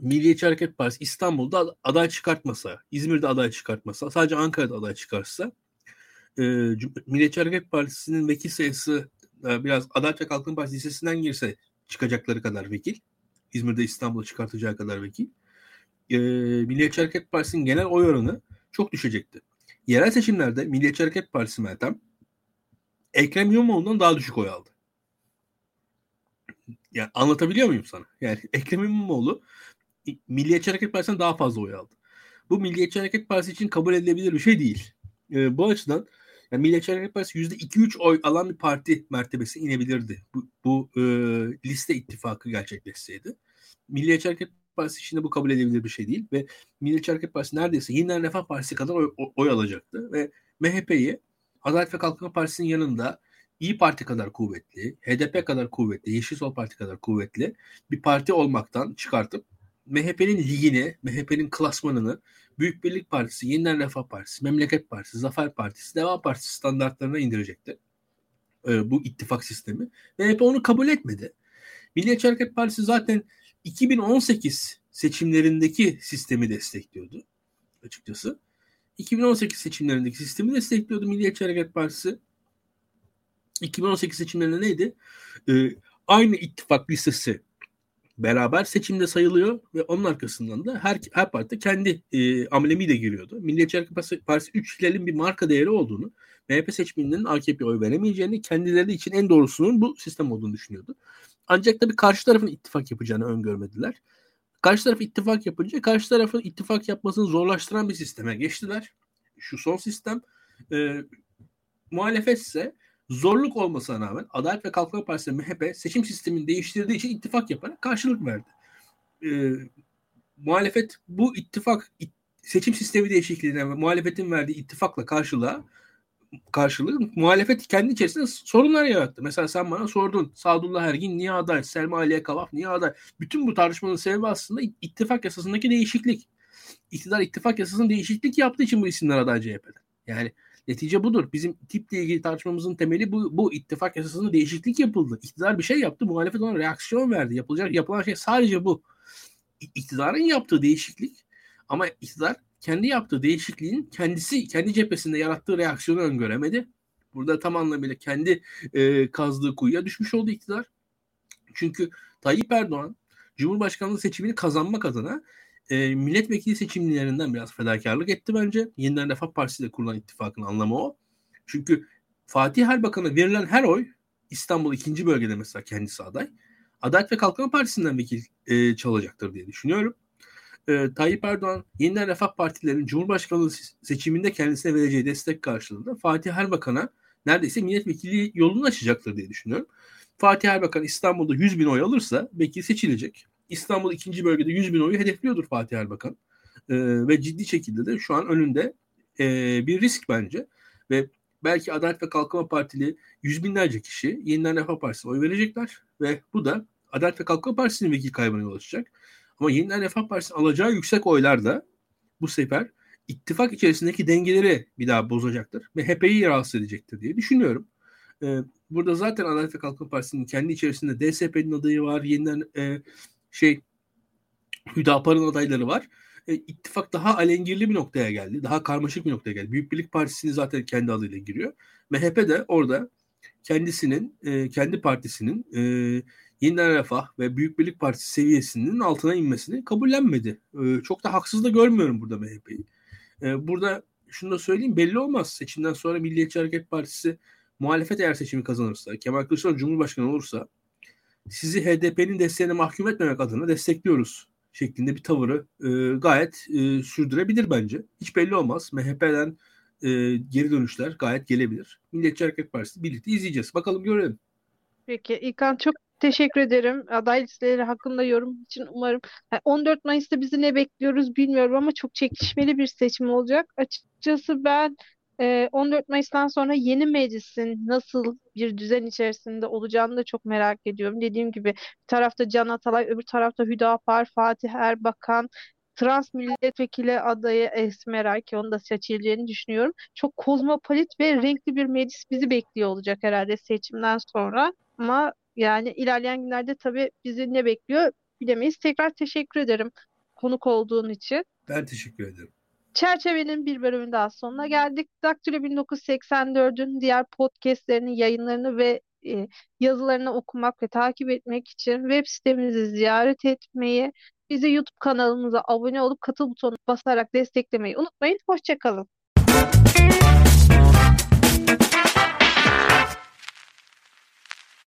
Milliyetçi Hareket Partisi İstanbul'da aday çıkartmasa, İzmir'de aday çıkartmasa, sadece Ankara'da aday çıkarsa e, Milliyetçi Hareket Partisi'nin vekil sayısı e, biraz Adalet ve Kalkınma Partisi Lisesi'nden girse çıkacakları kadar vekil. İzmir'de İstanbul'a çıkartacağı kadar vekil. E, Milliyetçi Hareket Partisi'nin genel oy oranı çok düşecekti. Yerel seçimlerde Milliyetçi Hareket Partisi Meltem Ekrem İmamoğlu'ndan daha düşük oy aldı. Yani anlatabiliyor muyum sana? Yani Ekrem İmamoğlu Milliyetçi Hareket Partisi'nden daha fazla oy aldı. Bu Milliyetçi Hareket Partisi için kabul edilebilir bir şey değil. E, bu açıdan yani Milliyetçi Hareket Partisi %2-3 oy alan bir parti mertebesi inebilirdi. Bu, bu e, liste ittifakı gerçekleşseydi. Milliyetçi Hareket Partisi için de bu kabul edilebilir bir şey değil. Ve Milliyetçi Hareket Partisi neredeyse Yeniden Refah Partisi kadar oy, oy alacaktı. Ve MHP'yi Adalet ve Kalkınma Partisi'nin yanında İyi Parti kadar kuvvetli, HDP kadar kuvvetli, Yeşil Sol Parti kadar kuvvetli bir parti olmaktan çıkartıp MHP'nin ligini, MHP'nin klasmanını Büyük Birlik Partisi, Yeniden Refah Partisi, Memleket Partisi, Zafer Partisi, Deva Partisi standartlarına indirecekti. E, bu ittifak sistemi. MHP onu kabul etmedi. Milliyetçi Hareket Partisi zaten 2018 seçimlerindeki sistemi destekliyordu açıkçası. 2018 seçimlerindeki sistemi destekliyordu Milliyetçi Hareket Partisi. 2018 seçimlerinde neydi? Ee, aynı ittifak listesi beraber seçimde sayılıyor ve onun arkasından da her, her parti kendi e, amblemiyle giriyordu. Milliyetçi Hareket Partisi 3 hilalin bir marka değeri olduğunu, MHP seçmeninin AKP'ye oy veremeyeceğini, kendileri için en doğrusunun bu sistem olduğunu düşünüyordu. Ancak tabii karşı tarafın ittifak yapacağını öngörmediler. Karşı taraf ittifak yapınca karşı tarafın ittifak yapmasını zorlaştıran bir sisteme geçtiler. Şu son sistem. E, muhalefet ise zorluk olmasına rağmen Adalet ve Kalkınma Partisi MHP seçim sistemini değiştirdiği için ittifak yaparak karşılık verdi. E, muhalefet bu ittifak seçim sistemi değişikliğine ve muhalefetin verdiği ittifakla karşılığa karşılığı muhalefet kendi içerisinde sorunlar yarattı. Mesela sen bana sordun Sadullah Ergin niye aday, Selma Aliye Kavaf niye aday? Bütün bu tartışmanın sebebi aslında ittifak yasasındaki değişiklik. İktidar ittifak yasasının değişiklik yaptığı için bu isimler aday CHP'de. Yani netice budur. Bizim tiple ilgili tartışmamızın temeli bu, bu ittifak yasasında değişiklik yapıldı. İktidar bir şey yaptı, muhalefet ona reaksiyon verdi. Yapılacak yapılan şey sadece bu. İktidarın yaptığı değişiklik ama iktidar kendi yaptığı değişikliğin kendisi kendi cephesinde yarattığı reaksiyonu öngöremedi. Burada tam anlamıyla kendi e, kazdığı kuyuya düşmüş oldu iktidar. Çünkü Tayyip Erdoğan Cumhurbaşkanlığı seçimini kazanmak adına e, milletvekili seçimlerinden biraz fedakarlık etti bence. Yeniden Refah Partisi ile kurulan ittifakın anlamı o. Çünkü Fatih Erbakan'a verilen her oy İstanbul ikinci bölgede mesela kendisi aday. Adalet ve Kalkınma Partisi'nden vekil e, çalacaktır diye düşünüyorum e, Tayyip Erdoğan yeniden Refah Partilerinin Cumhurbaşkanlığı seçiminde kendisine vereceği destek karşılığında Fatih Erbakan'a neredeyse milletvekili yolunu açacaktır diye düşünüyorum. Fatih Erbakan İstanbul'da 100 bin oy alırsa vekil seçilecek. İstanbul ikinci bölgede 100 bin oyu hedefliyordur Fatih Erbakan. E, ve ciddi şekilde de şu an önünde e, bir risk bence. Ve belki Adalet ve Kalkınma Partili yüz binlerce kişi yeniden Refah Partisi'ne oy verecekler. Ve bu da Adalet ve Kalkınma Partisi'nin vekil kaybına yol açacak. Ama yeniden Refah Partisi alacağı yüksek oylar da bu sefer ittifak içerisindeki dengeleri bir daha bozacaktır. ve MHP'yi rahatsız edecektir diye düşünüyorum. Ee, burada zaten Adalet ve Kalkınma Partisi'nin kendi içerisinde DSP'nin adayı var. Yeniden e, şey Hüdapar'ın adayları var. E, ittifak daha alengirli bir noktaya geldi. Daha karmaşık bir noktaya geldi. Büyük Birlik Partisi'ni zaten kendi adıyla giriyor. MHP de orada kendisinin, e, kendi partisinin e, Yeniden Refah ve Büyük Birlik Partisi seviyesinin altına inmesini kabullenmedi. Ee, çok da haksız da görmüyorum burada MHP'yi. Ee, burada şunu da söyleyeyim belli olmaz. Seçimden sonra Milliyetçi Hareket Partisi muhalefet eğer seçimi kazanırsa, Kemal Kılıçdaroğlu Cumhurbaşkanı olursa sizi HDP'nin desteğine mahkum etmemek adına destekliyoruz şeklinde bir tavırı e, gayet e, sürdürebilir bence. Hiç belli olmaz. MHP'den e, geri dönüşler gayet gelebilir. Milliyetçi Hareket Partisi birlikte izleyeceğiz. Bakalım görelim. Peki İlkan çok Teşekkür ederim. Aday listeleri hakkında yorum için umarım 14 Mayıs'ta bizi ne bekliyoruz bilmiyorum ama çok çekişmeli bir seçim olacak. Açıkçası ben 14 Mayıs'tan sonra yeni meclisin nasıl bir düzen içerisinde olacağını da çok merak ediyorum. Dediğim gibi bir tarafta Can Atalay, öbür tarafta Hüdapar, Fatih Erbakan, trans milletvekili adayı Esmeray ki onu da seçileceğini düşünüyorum. Çok kozmopolit ve renkli bir meclis bizi bekliyor olacak herhalde seçimden sonra. Ama yani ilerleyen günlerde tabii bizi ne bekliyor bilemeyiz. Tekrar teşekkür ederim konuk olduğun için. Ben teşekkür ederim. Çerçevenin bir bölümün daha sonuna geldik. Daktilo 1984'ün diğer podcastlerinin yayınlarını ve e, yazılarını okumak ve takip etmek için web sitemizi ziyaret etmeyi, bizi YouTube kanalımıza abone olup katıl butonuna basarak desteklemeyi unutmayın. Hoşçakalın.